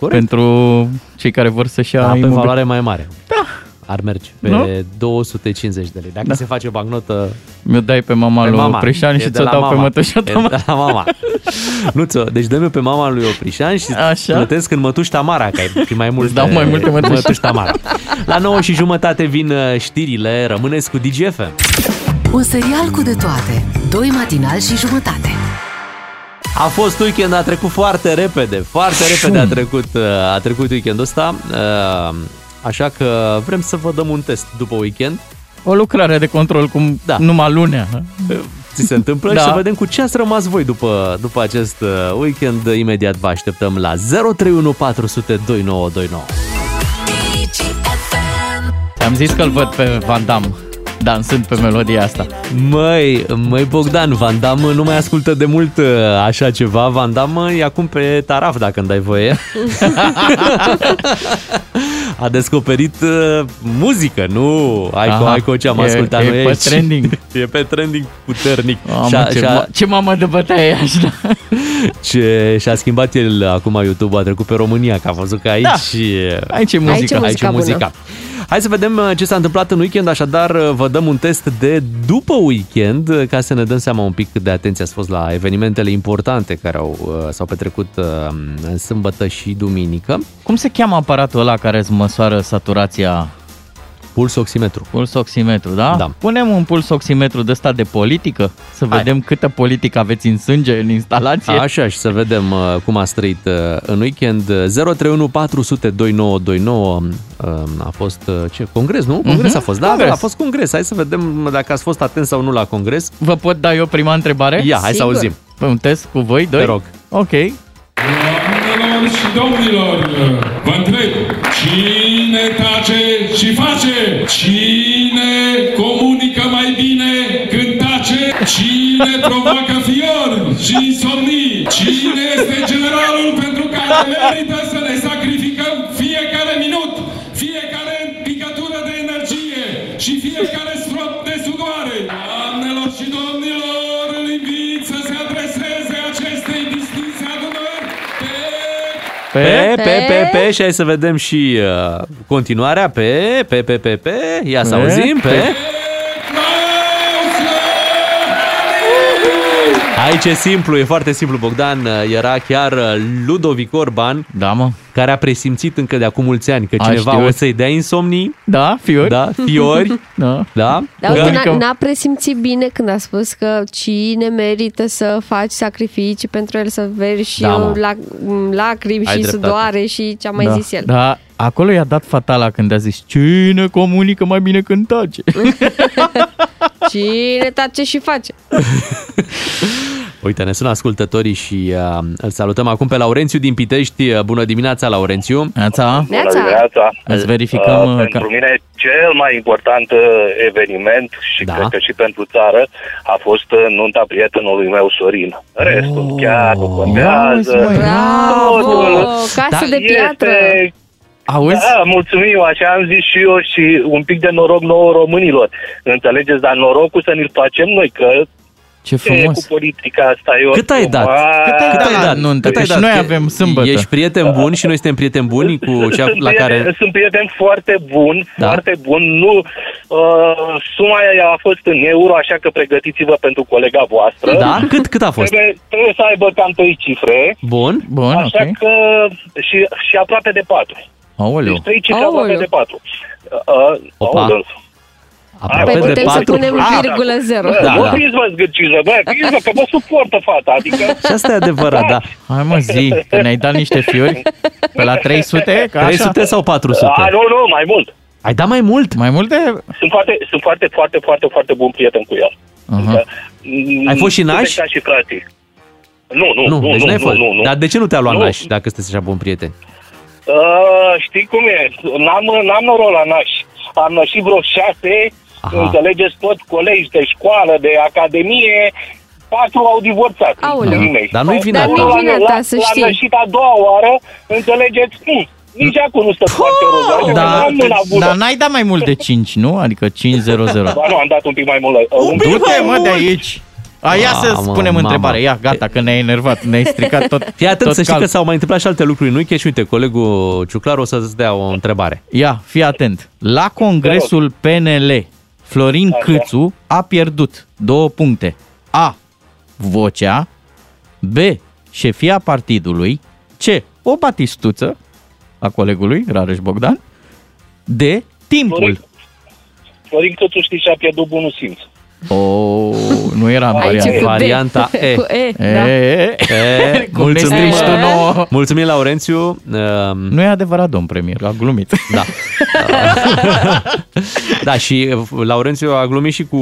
Corect. Pentru cei care vor să-și ia Da, pe imobil. valoare mai mare. Da. Ar merge pe Nu? 250 de lei. Dacă Da. se face bagnotă... Mi-o dai pe mama lui Oprișan e și de ți-o la dau pe mama. mătușa E Tamara. de la mama. nu ți Deci dă pe mama lui Oprișan și Așa? plătesc în mătuși Tamara, că ai fi mai multe, Îți dau mai multe mătuși. mătuși Tamara. La 9 și jumătate vin uh, știrile. Rămâneți cu DGFM. Un serial cu de toate. Doi matinal și jumătate. A fost weekend, a trecut foarte repede, foarte repede a trecut, uh, a trecut weekendul ăsta, uh, așa că vrem să vă dăm un test după weekend. O lucrare de control cum Da. numai lunea. Ți se întâmplă Da. și să vedem cu ce ați rămas voi după, după acest uh, weekend. Imediat vă așteptăm la 031 400 2929. Am zis că-l văd pe Van Damme dansând pe melodia asta. Măi, măi Bogdan, Van Damme nu mai ascultă de mult uh, așa ceva. Van Damme e acum pe taraf, dacă îmi dai voie. A descoperit uh, muzică, nu Aico, Aha, Aico ce am e- ascultat e noi pe aici. trending. E pe trending puternic. Mamă, Și-a- ce, și-a- ma- ce mamă de bătaie e așa. ce și-a schimbat el acum YouTube, a trecut pe România, că a văzut că aici... Da. Aici e muzica. Aici e Aici muzica e bună. Muzica. Hai să vedem uh, ce s-a întâmplat în weekend, așadar uh, vă dăm un test de după weekend uh, ca să ne dăm seama un pic cât de atenție ați fost la evenimentele importante care au, uh, s-au petrecut uh, în sâmbătă și duminică. Cum se cheamă aparatul ăla care îți măsoară saturația? Puls oximetru. Puls oximetru, da? Da. Punem un puls oximetru de ăsta de politică, să Hai. vedem câtă politică aveți în sânge, în instalație. Așa și să vedem uh, cum a trăit uh, în weekend. 031 400 2929 uh, a fost uh, ce? Congres, nu? Congres Mhm, a fost. Da, congres. da, a fost congres. Hai să vedem dacă ați fost atent sau nu la congres. Vă pot da eu prima întrebare? Ia, hai să Sigur. auzim. Pe un test cu voi, doi? Te rog. Ok. Doamnelor și domnilor, vă întreb, cine tace și face? Cine comunică mai bine când tace? Cine provoacă fiori și insomnii? Cine este generalul pentru care merită să ne sacrificăm fiecare minut, fiecare picătură de și fiecare Pe, pe, pe, pe, și hai să vedem și uh, continuarea. Pe, pe, pe, pe, pe, ia să Pe, auzim, pe. pe. Aici e simplu, e foarte simplu, Bogdan. Era chiar uh, Ludovic Orban, da, mă. care a presimțit încă de acum mulți ani că A cineva știut. o să-i dea insomnii. Da, fiori. Da, fiori. da. da. Dar Că- uite, n-a, n-a presimțit bine când a spus că cine merită să faci sacrificii pentru el să veri și Da, mă. la, lacrimi Ai și dreptate. sudoare și ce a mai da, zis el. Da, acolo i-a dat fatala când a zis Cine comunică mai bine când tace? Cine tace și face. Uite, ne sună ascultătorii și uh, îl salutăm acum pe Laurențiu din Pitești. Uh, Bună dimineața, Laurențiu! Neața! Bună dimineața! Îți verificăm Uh, uh, pentru ca... mine cel mai important uh, eveniment și Da. cred că și pentru țară a fost uh, nunta prietenului meu Sorin. Restul Oh. chiar nu contează. Bravo! Totul Casă de este- piatră! Auzi? Da, mulțumim, așa am zis și eu și un pic de noroc nouă românilor. Înțelegeți, dar norocul să ne-l facem noi, că Ce e frumos! cu politica asta e o Cât ai dat? Cât ai dat la nuntă? Că și noi avem sâmbătă. Ești prieten bun și noi suntem prieteni buni cu cea sunt la prieten, care... Sunt prieten foarte bun, Da. foarte bun. Nu, uh, suma aia a fost în euro, așa că pregătiți-vă pentru colega voastră. Da? Cât, cât a fost? Trebuie, trebuie să aibă cam trei cifre. Bun. Bun, așa ok. că și, și aproape de patru. Aoleu. Deci trei cifre Aoleu. aproape de patru. Uh, Opa. aoleu. Aproape Păi de putem să patru. punem virgulă zero. Bă, Da, nu da. fiți vă zgârciți, bă, fiți vă, că mă suportă fata, adică... Și asta e adevărat, da. Hai mă zi, că ne-ai dat niște fiori pe la 300? Ca așa? 300 sau 400? A, nu, nu, mai mult. Ai dat mai mult? Mai multe? Sunt foarte, sunt foarte, foarte, foarte, foarte bun prieten cu el. Aha. Ai fost și naș? Suntem ca și frații. Nu, nu, Nu, nu, deci nu, n-ai nu, fost. nu, nu. Dar de ce nu te-a luat Nu. naș dacă sunteți așa bun prieteni? Uh, știi cum e? N-am, n-am noroc la naș. Am nășit vreo șase, Aha. înțelegeți, tot colegi de școală, de academie, patru au divorțat. Aoleu. Din mei. Dar nu-i vina Dar ta. nu-i La- vina la- ta, să L-am știi. nășit a doua oară, înțelegeți? Hm, nici acum nu stă foarte roz. Adică Da, n-am mâna bună. dar n-ai dat mai mult de 5, nu? Adică 500. Ba nu, am dat un pic mai mult. La, un pic Du-te, mai mă, de mult. aici! A, ia să Mamă, spunem mamă. întrebare. Ia, gata, că ne-ai enervat, ne-ai stricat tot Fii atent tot să știi cal- că s-au mai întâmplat și alte lucruri în weekend și uite, colegul Ciuclar o să-ți dea o întrebare. Ia, fii atent. La congresul PNL, Florin Câțu a pierdut două puncte. A. Vocea. B. Șefia partidului. C. O batistuță a colegului Rareș Bogdan. D. Timpul. Florin, Florin Cățu știi și-a pierdut bunul simț. Oh, nu era în Aici varianta. cu D. Varianta E. Cu E, E, da. e, E, Cum ne mulțumim, strici tu nouă. mulțumim, Laurențiu. Um, Nu e adevărat, domn premier, a glumit. Da. da, și uh, Laurențiu a glumit și cu,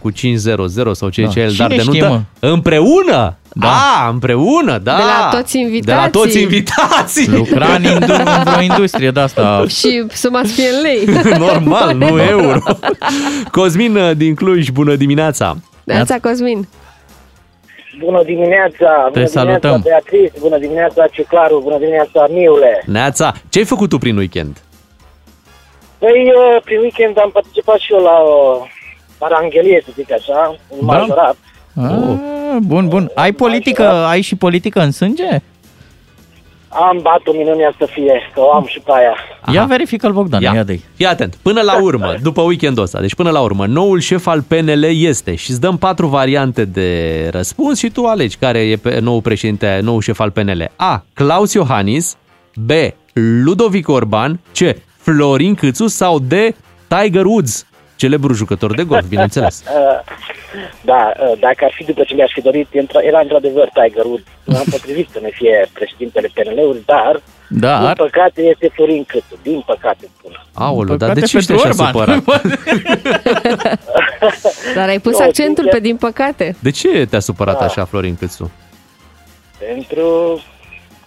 cu 500 sau ce Da. ce el, Cine dar de știe, nuntă. Împreună! Da. Da. A, împreună, da. De la toți De la invitații. toți invitații. Lucra în, indu- în vreo industrie de asta. Și suma să fie în lei. Normal, nu euro. Cosmin uh, din Cluj, bună dimineața. Neața Cosmin. Bună dimineața! Te bună salutăm. dimineața, Beatrice! Bună dimineața, Ciuclaru! Bună dimineața, Miule! Neața, ce ai făcut tu prin weekend? Păi, uh, prin weekend am participat și eu la o paranghelie, să zic așa, un Da? majorat. Ah, bun, bun. Ai politică, ai și politică în sânge? Am bat-o minunea să fie, că o am și pe aia. Ia verifică-l, Bogdan, ia, ia de Fii atent, până la urmă, după weekendul ăsta, deci până la urmă, noul șef al PNL este și îți dăm patru variante de răspuns și tu alegi care e pe nou președinte, nou șef al PNL. A. Claus Iohannis B. Ludovic Orban C. Florin Câțu sau D. Tiger Woods, celebru jucător de golf, bineînțeles. Uh, da, uh, dacă ar fi după ce mi-aș fi dorit, intra- era într-adevăr Tiger Woods. Nu am potrivit să ne fie președintele PNL-ului, dar, Dar? din păcate, este Florin Câțu. Din păcate, spun. Aoleu, dar Păcate de ce ești pentru așa Orban. supărat? Dar ai pus Nu, accentul sincer. pe din păcate. De ce te-a supărat Da. așa Florin Câțu? Pentru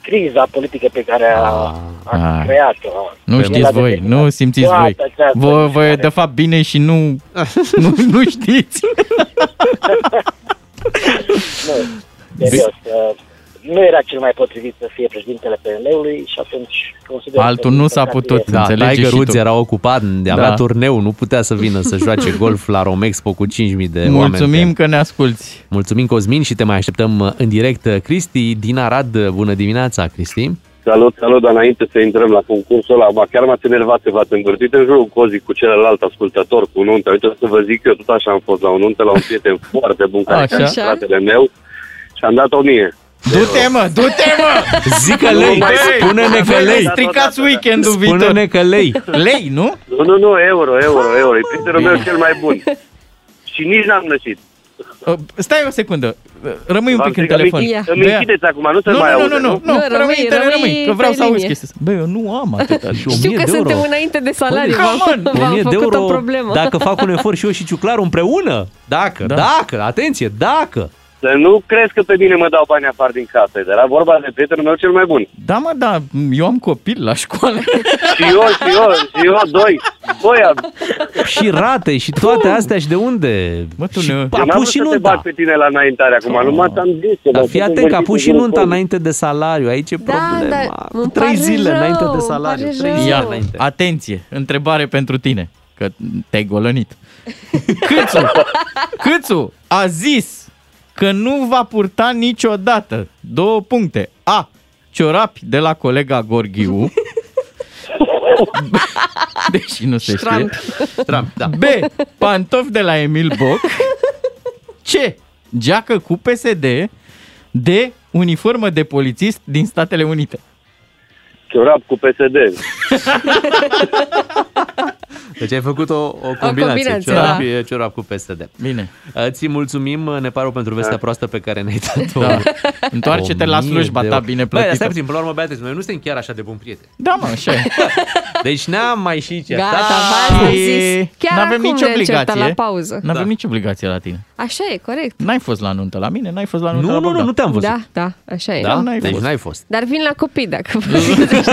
criza politică pe care a, a Ah. creat-o. Nu El știți a voi, determinat nu simțiți toată voi. această Vă, vă e mișcare. de fapt bine și nu, nu, nu știți. Nu, serios. Uh, nu era cel mai potrivit să fie președintele PNL-ului și atunci consider Altul că, nu din s-a păcate, putut. Da, Înțelege Tiger și Woods tu. era ocupat, de avea Da. turneu, nu putea să vină să joace golf la Romexpo cu 5.000 de oameni. Mulțumim pe- că ne asculti. Mulțumim, Cosmin, și te mai așteptăm uh, în direct. Cristi din Arad, bună dimineața, Cristi. Salut, salut, dar înainte să intrăm la concursul ăla, ba, chiar m-ați enervat că v-ați învârtit în jurul cozii cu celălalt ascultător, cu nuntă. Uite, o să vă zic că eu tot așa am fost la o nuntă, la un prieten foarte bun, care Așa. era fratele meu, și am dat o mie. Du-te, mă, du-te, mă! Zică Nu lei, mai- spune-ne că Băi, lei. stricați weekendul viitor. Spune-ne că lei. Lei, nu? Nu, nu, nu, euro, euro, euro. E prietenul meu cel mai bun. Și nici n-am nășit. Uh, Stai o secundă. Uh, Rămâi un V-am pic în zis că telefon. îmi- Ia. Îmi Bea. închideți acum, nu se Nu, mai nu, aude, nu, nu, nu? nu, Nu, rămâi, rămâi- în tele, rămâi rămâi, că vreau pe să auzi linie. chestia asta. Bă, eu nu am atâta. Și Știu 1000 că de euro. suntem înainte de salariu. Come V-am, on! v-am 1000 de făcut euro o problemă. dacă fac un efort și eu și Ciuclaru împreună. Dacă, Da. dacă, atenție, dacă. Să nu crezi că pe mine mă dau bani afară din casă. Era vorba de prietenul meu cel mai bun. Da, mă, da, eu am copil la școală. Și eu, și eu, și eu, doi. Doi am. Și rate și toate astea și de unde? Mă, tu și ne- a Eu n-am pus vrut și să te nunta. bag pe tine la înaintare acum, numai ți-am zis. că Dar dacă fii te atent că a învârti pus și în nunta jurul înainte de salariu. Aici e Da, problema. dar Cu îmi trei pare zile rău, înainte de îmi salariu. pare Trei rău. zile Ia, înainte. atenție, întrebare pentru tine, că te-ai golănit. Câțu, Câțu a zis că nu va purta niciodată două puncte. A. Ciorapi de la colega Gorghiu. Deși nu se știe. Trump, da. B. Pantofi de la Emil Boc. C. Geacă cu PSD. D. Uniformă de polițist din Statele Unite. Ciorap cu PSD. Deci ai făcut o, o combinație. combinație, ciorap, da. e ciorap cu PSD. Bine. Ți mulțumim, ne pare rău pentru vestea proastă pe care ne-ai dat-o. Da. Întoarce-te la O mie slujba de ta euro. bine Băi, plătită. stai puțin, până la urmă, Beatrice, noi nu suntem chiar așa de bun prieteni. Da, mă, așa e. Deci ne-am mai și certat. Gata, v-am Și zis. Chiar n-avem acum nicio ne certat obligație. la pauză. Nu avem Da. nicio obligație la tine. Așa e, corect. N-ai fost la nuntă la mine, n-ai fost la nuntă Nu, la nu, nu, Bogdan. nu te-am văzut. Da, da, așa e. Da? n-ai Deci fost. n-ai fost. Dar vin la copii dacă vă ziceți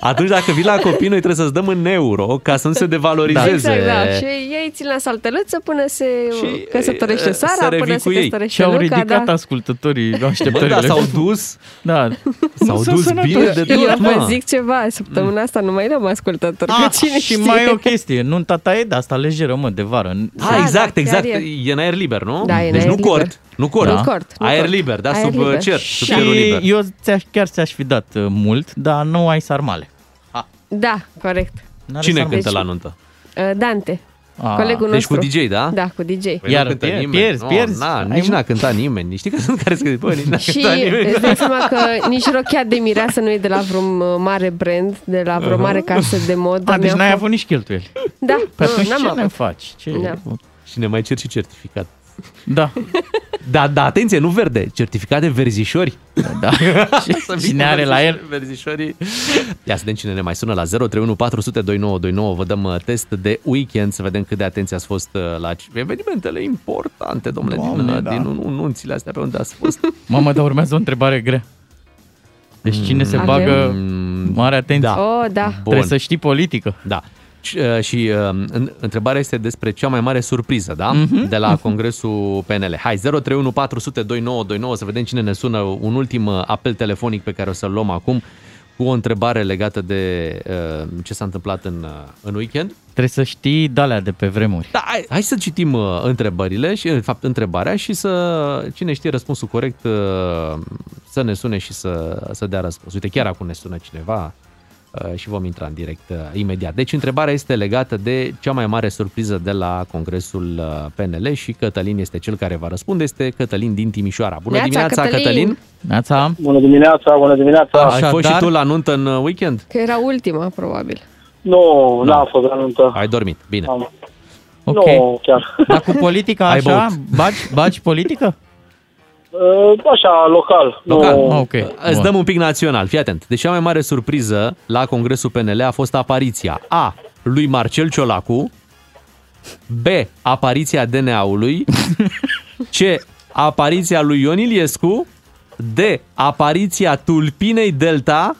Atunci dacă vii la copii, noi trebuie să-ți dăm în euro ca să nu se devalorizeze. Exact, da. Și ei țin la saltălăță până se Și, căsătorește e, Sara, să revii până cu se ei. căsătorește Și au Luca, ridicat da. ascultătorii Bă, așteptările. da, s-au dus, Da. s-au Nu sunt dus sănătoși. bine de Eu tot, vă mă. zic ceva, săptămâna asta nu mai am ascultători, că Ah, cine și știe? mai e o chestie, nunta ta e de asta lejeră, mă, de vară. Da, Da, exact, da, exact. chiar E. în aer liber, nu? Da, e în deci aer nu liber. cort. Nu cort. Nu cort, nu aer cort. liber, da, Aer sub liber. cer, sub cerul Și liber. eu ți-aș, chiar ți-aș fi dat uh, mult, dar nu ai sarmale. Da, corect. N-are Cine sarmale. cântă la nuntă? Uh, Dante, Ah, colegul Deci cu nostru. DJ, da? Da, cu DJ. Păi Iar nu cântă pier- nimeni. pierzi, Nu, pierzi. Na, Ai nici mult. n-a cântat nimeni. Știi că sunt care să bă, nici n-a Și cântat nimeni. îți dai seama că nici rochia de mireasă nu e de la vreun uh, mare brand, de la vreo mare casă de mod. A, deci Mi-a n-ai fost- avut nici cheltuieli. Da, Păi nu, atunci n-am ce avut. ne faci? Ce? Da. Și ne mai cer și certificat. Da. Da, da, atenție, nu verde, certificat de verzișori. da. Și Cine are la el? Verzișorii. Ia să vedem cine ne mai sună la 031 400 2929. Vă dăm uh, test de weekend să vedem cât de atenție ați fost uh, la evenimentele importante, domnule, din, Doamne, uh, da. din un- nunțile astea pe unde ați fost. Mamă, dar urmează o întrebare grea. Deci cine se Avem? bagă mare atenție. Da. Oh, da. Bun. Trebuie să știi politică. Da. Și, uh, și uh, în- întrebarea este despre cea mai mare surpriză, da? Mhm. De la Congresul PNL. Hai, 031 400 2929 să vedem cine ne sună. Un ultim uh, apel telefonic pe care o să-l luăm acum cu o întrebare legată de uh, ce s-a întâmplat în, uh, în weekend. Trebuie să știi dalea de pe vremuri. Da, hai, hai să citim uh, întrebările și, în fapt, întrebarea și să, cine știe răspunsul corect, uh, să ne sune și să, să dea răspuns. Uite, chiar acum ne sună cineva uh, și vom intra în direct uh, imediat. Deci, întrebarea este legată de cea mai mare surpriză de la Congresul uh, PNL și Cătălin este cel care va răspunde. Este Cătălin din Timișoara. Bună Neața, dimineața, Cătălin! Cătălin! Neața, Bună dimineața, bună dimineața. Ai fost și Așadar- tu la nuntă în uh, weekend? Că era ultima, probabil. Nu, n-am fost la nuntă. Ai dormit, bine. Am. ok. Nu, chiar. Dar cu politica Ai așa, băut. bagi, bagi politică? Uh, Așa, local. Local? Nu, Ok. Îți Bun. dăm un pic național. Fii atent. Deci cea mai mare surpriză la Congresul PNL a fost apariția A. lui Marcel Ciolacu, B. apariția DNA-ului, C. apariția lui Ion Iliescu, D. apariția tulpinei Delta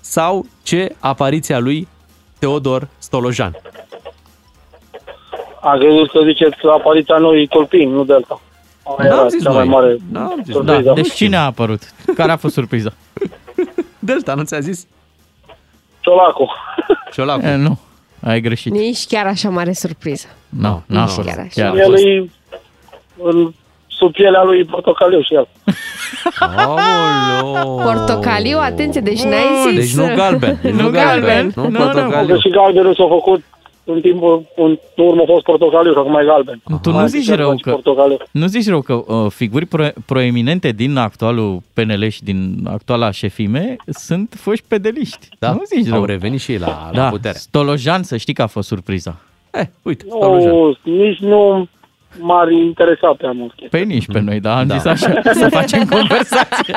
sau C. apariția lui Teodor Stolojan. Am crezut că ziceți apariția noi tulpini, nu Delta. Aia N-am era zis cea mai noi. mare N-am zis surpriză. Da, deci cine a apărut? Care a fost surpriza? Delta, nu ți-a zis? Ciolacu. Ciolacu. E, nu, ai greșit. Nici chiar așa mare surpriză. Nu, Nici n-a fost. chiar așa. Chiar a El fost. e în, sub pielea lui portocaliu și el. Aoleo. Portocaliu, atenție, deci n-ai zis... Deci nu galben. Deci nu galben. Nu, Că portocaliu. și galbenul s-a făcut în timpul, în urmă a fost portocaliu și acum e galben. Tu nu zici rău că, Portocaliu. nu zici rău că uh, figuri pro- proeminente din actualul PNL și din actuala șefime sunt foști pedeliști. Da, Nu zici rău. au revenit și ei la, la da, putere. Stolojan, să știi că a fost surpriza. Eh, uite, Nu, nici nu m-ar interesa prea mult. Păi nici pe noi, da, am Da. zis așa, să facem conversație.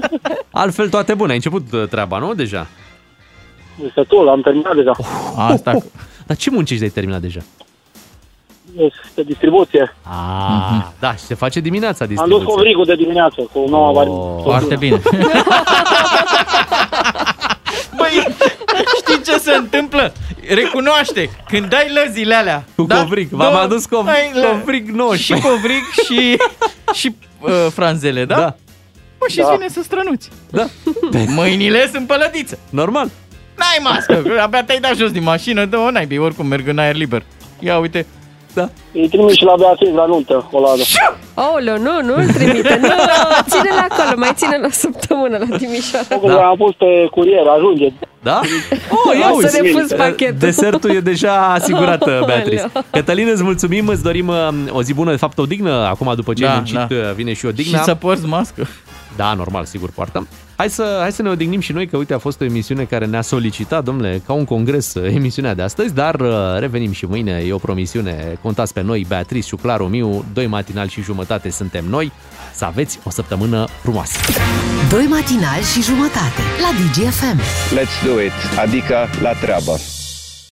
Altfel toate bune. Ai început uh, treaba, nu? Deja. Este tot, am terminat deja. Asta. Dar ce muncești de ai terminat deja? Este distribuție. Ah, da, și se face dimineața Am dus distribuție. covrigul de dimineață cu noua Oh, variantă. Foarte bine. Băi, știi ce se întâmplă? Recunoaște, când dai lăzile alea Cu covrig. V-am două- adus cov- ai lă- covrig nou. Și covrig și, și uh, franzele, da? Da. Mă, și Da. vine să strănuți. Da. Mâinile sunt pălădițe. Normal. N-ai mască, că abia te-ai dat jos din mașină, dă-o naibii, oricum merg în aer liber. Ia uite. Da. Îi trimis și la Beatriz la nuntă, o ladă. Aoleu, nu, nu-l trimite. Nu, ține-l acolo, mai ține-l o săptămână la Timișoara. Da. Am pus pe curier, ajunge. Da? Oh, ia O să uite. refuzi pachetul. Desertul e deja asigurat, Aoleu. Beatrice. Cătălin, îți mulțumim, îți dorim uh, o zi bună, de fapt o dignă. Acum, după ce Da, ai muncit, da. uh, vine și o dignă. Și să porți mască. Da, normal, sigur, poartăm. Hai să, hai să ne odihnim și noi, că uite, a fost o emisiune care ne-a solicitat, domnule, ca un congres, uh, emisiunea de astăzi, dar uh, revenim și mâine, e o promisiune. Contați pe noi, Beatrice și Claru Miu, doi matinal și jumătate suntem noi. Să aveți o săptămână frumoasă. Doi matinali și jumătate la DGFM. Let's do it, adică la treabă.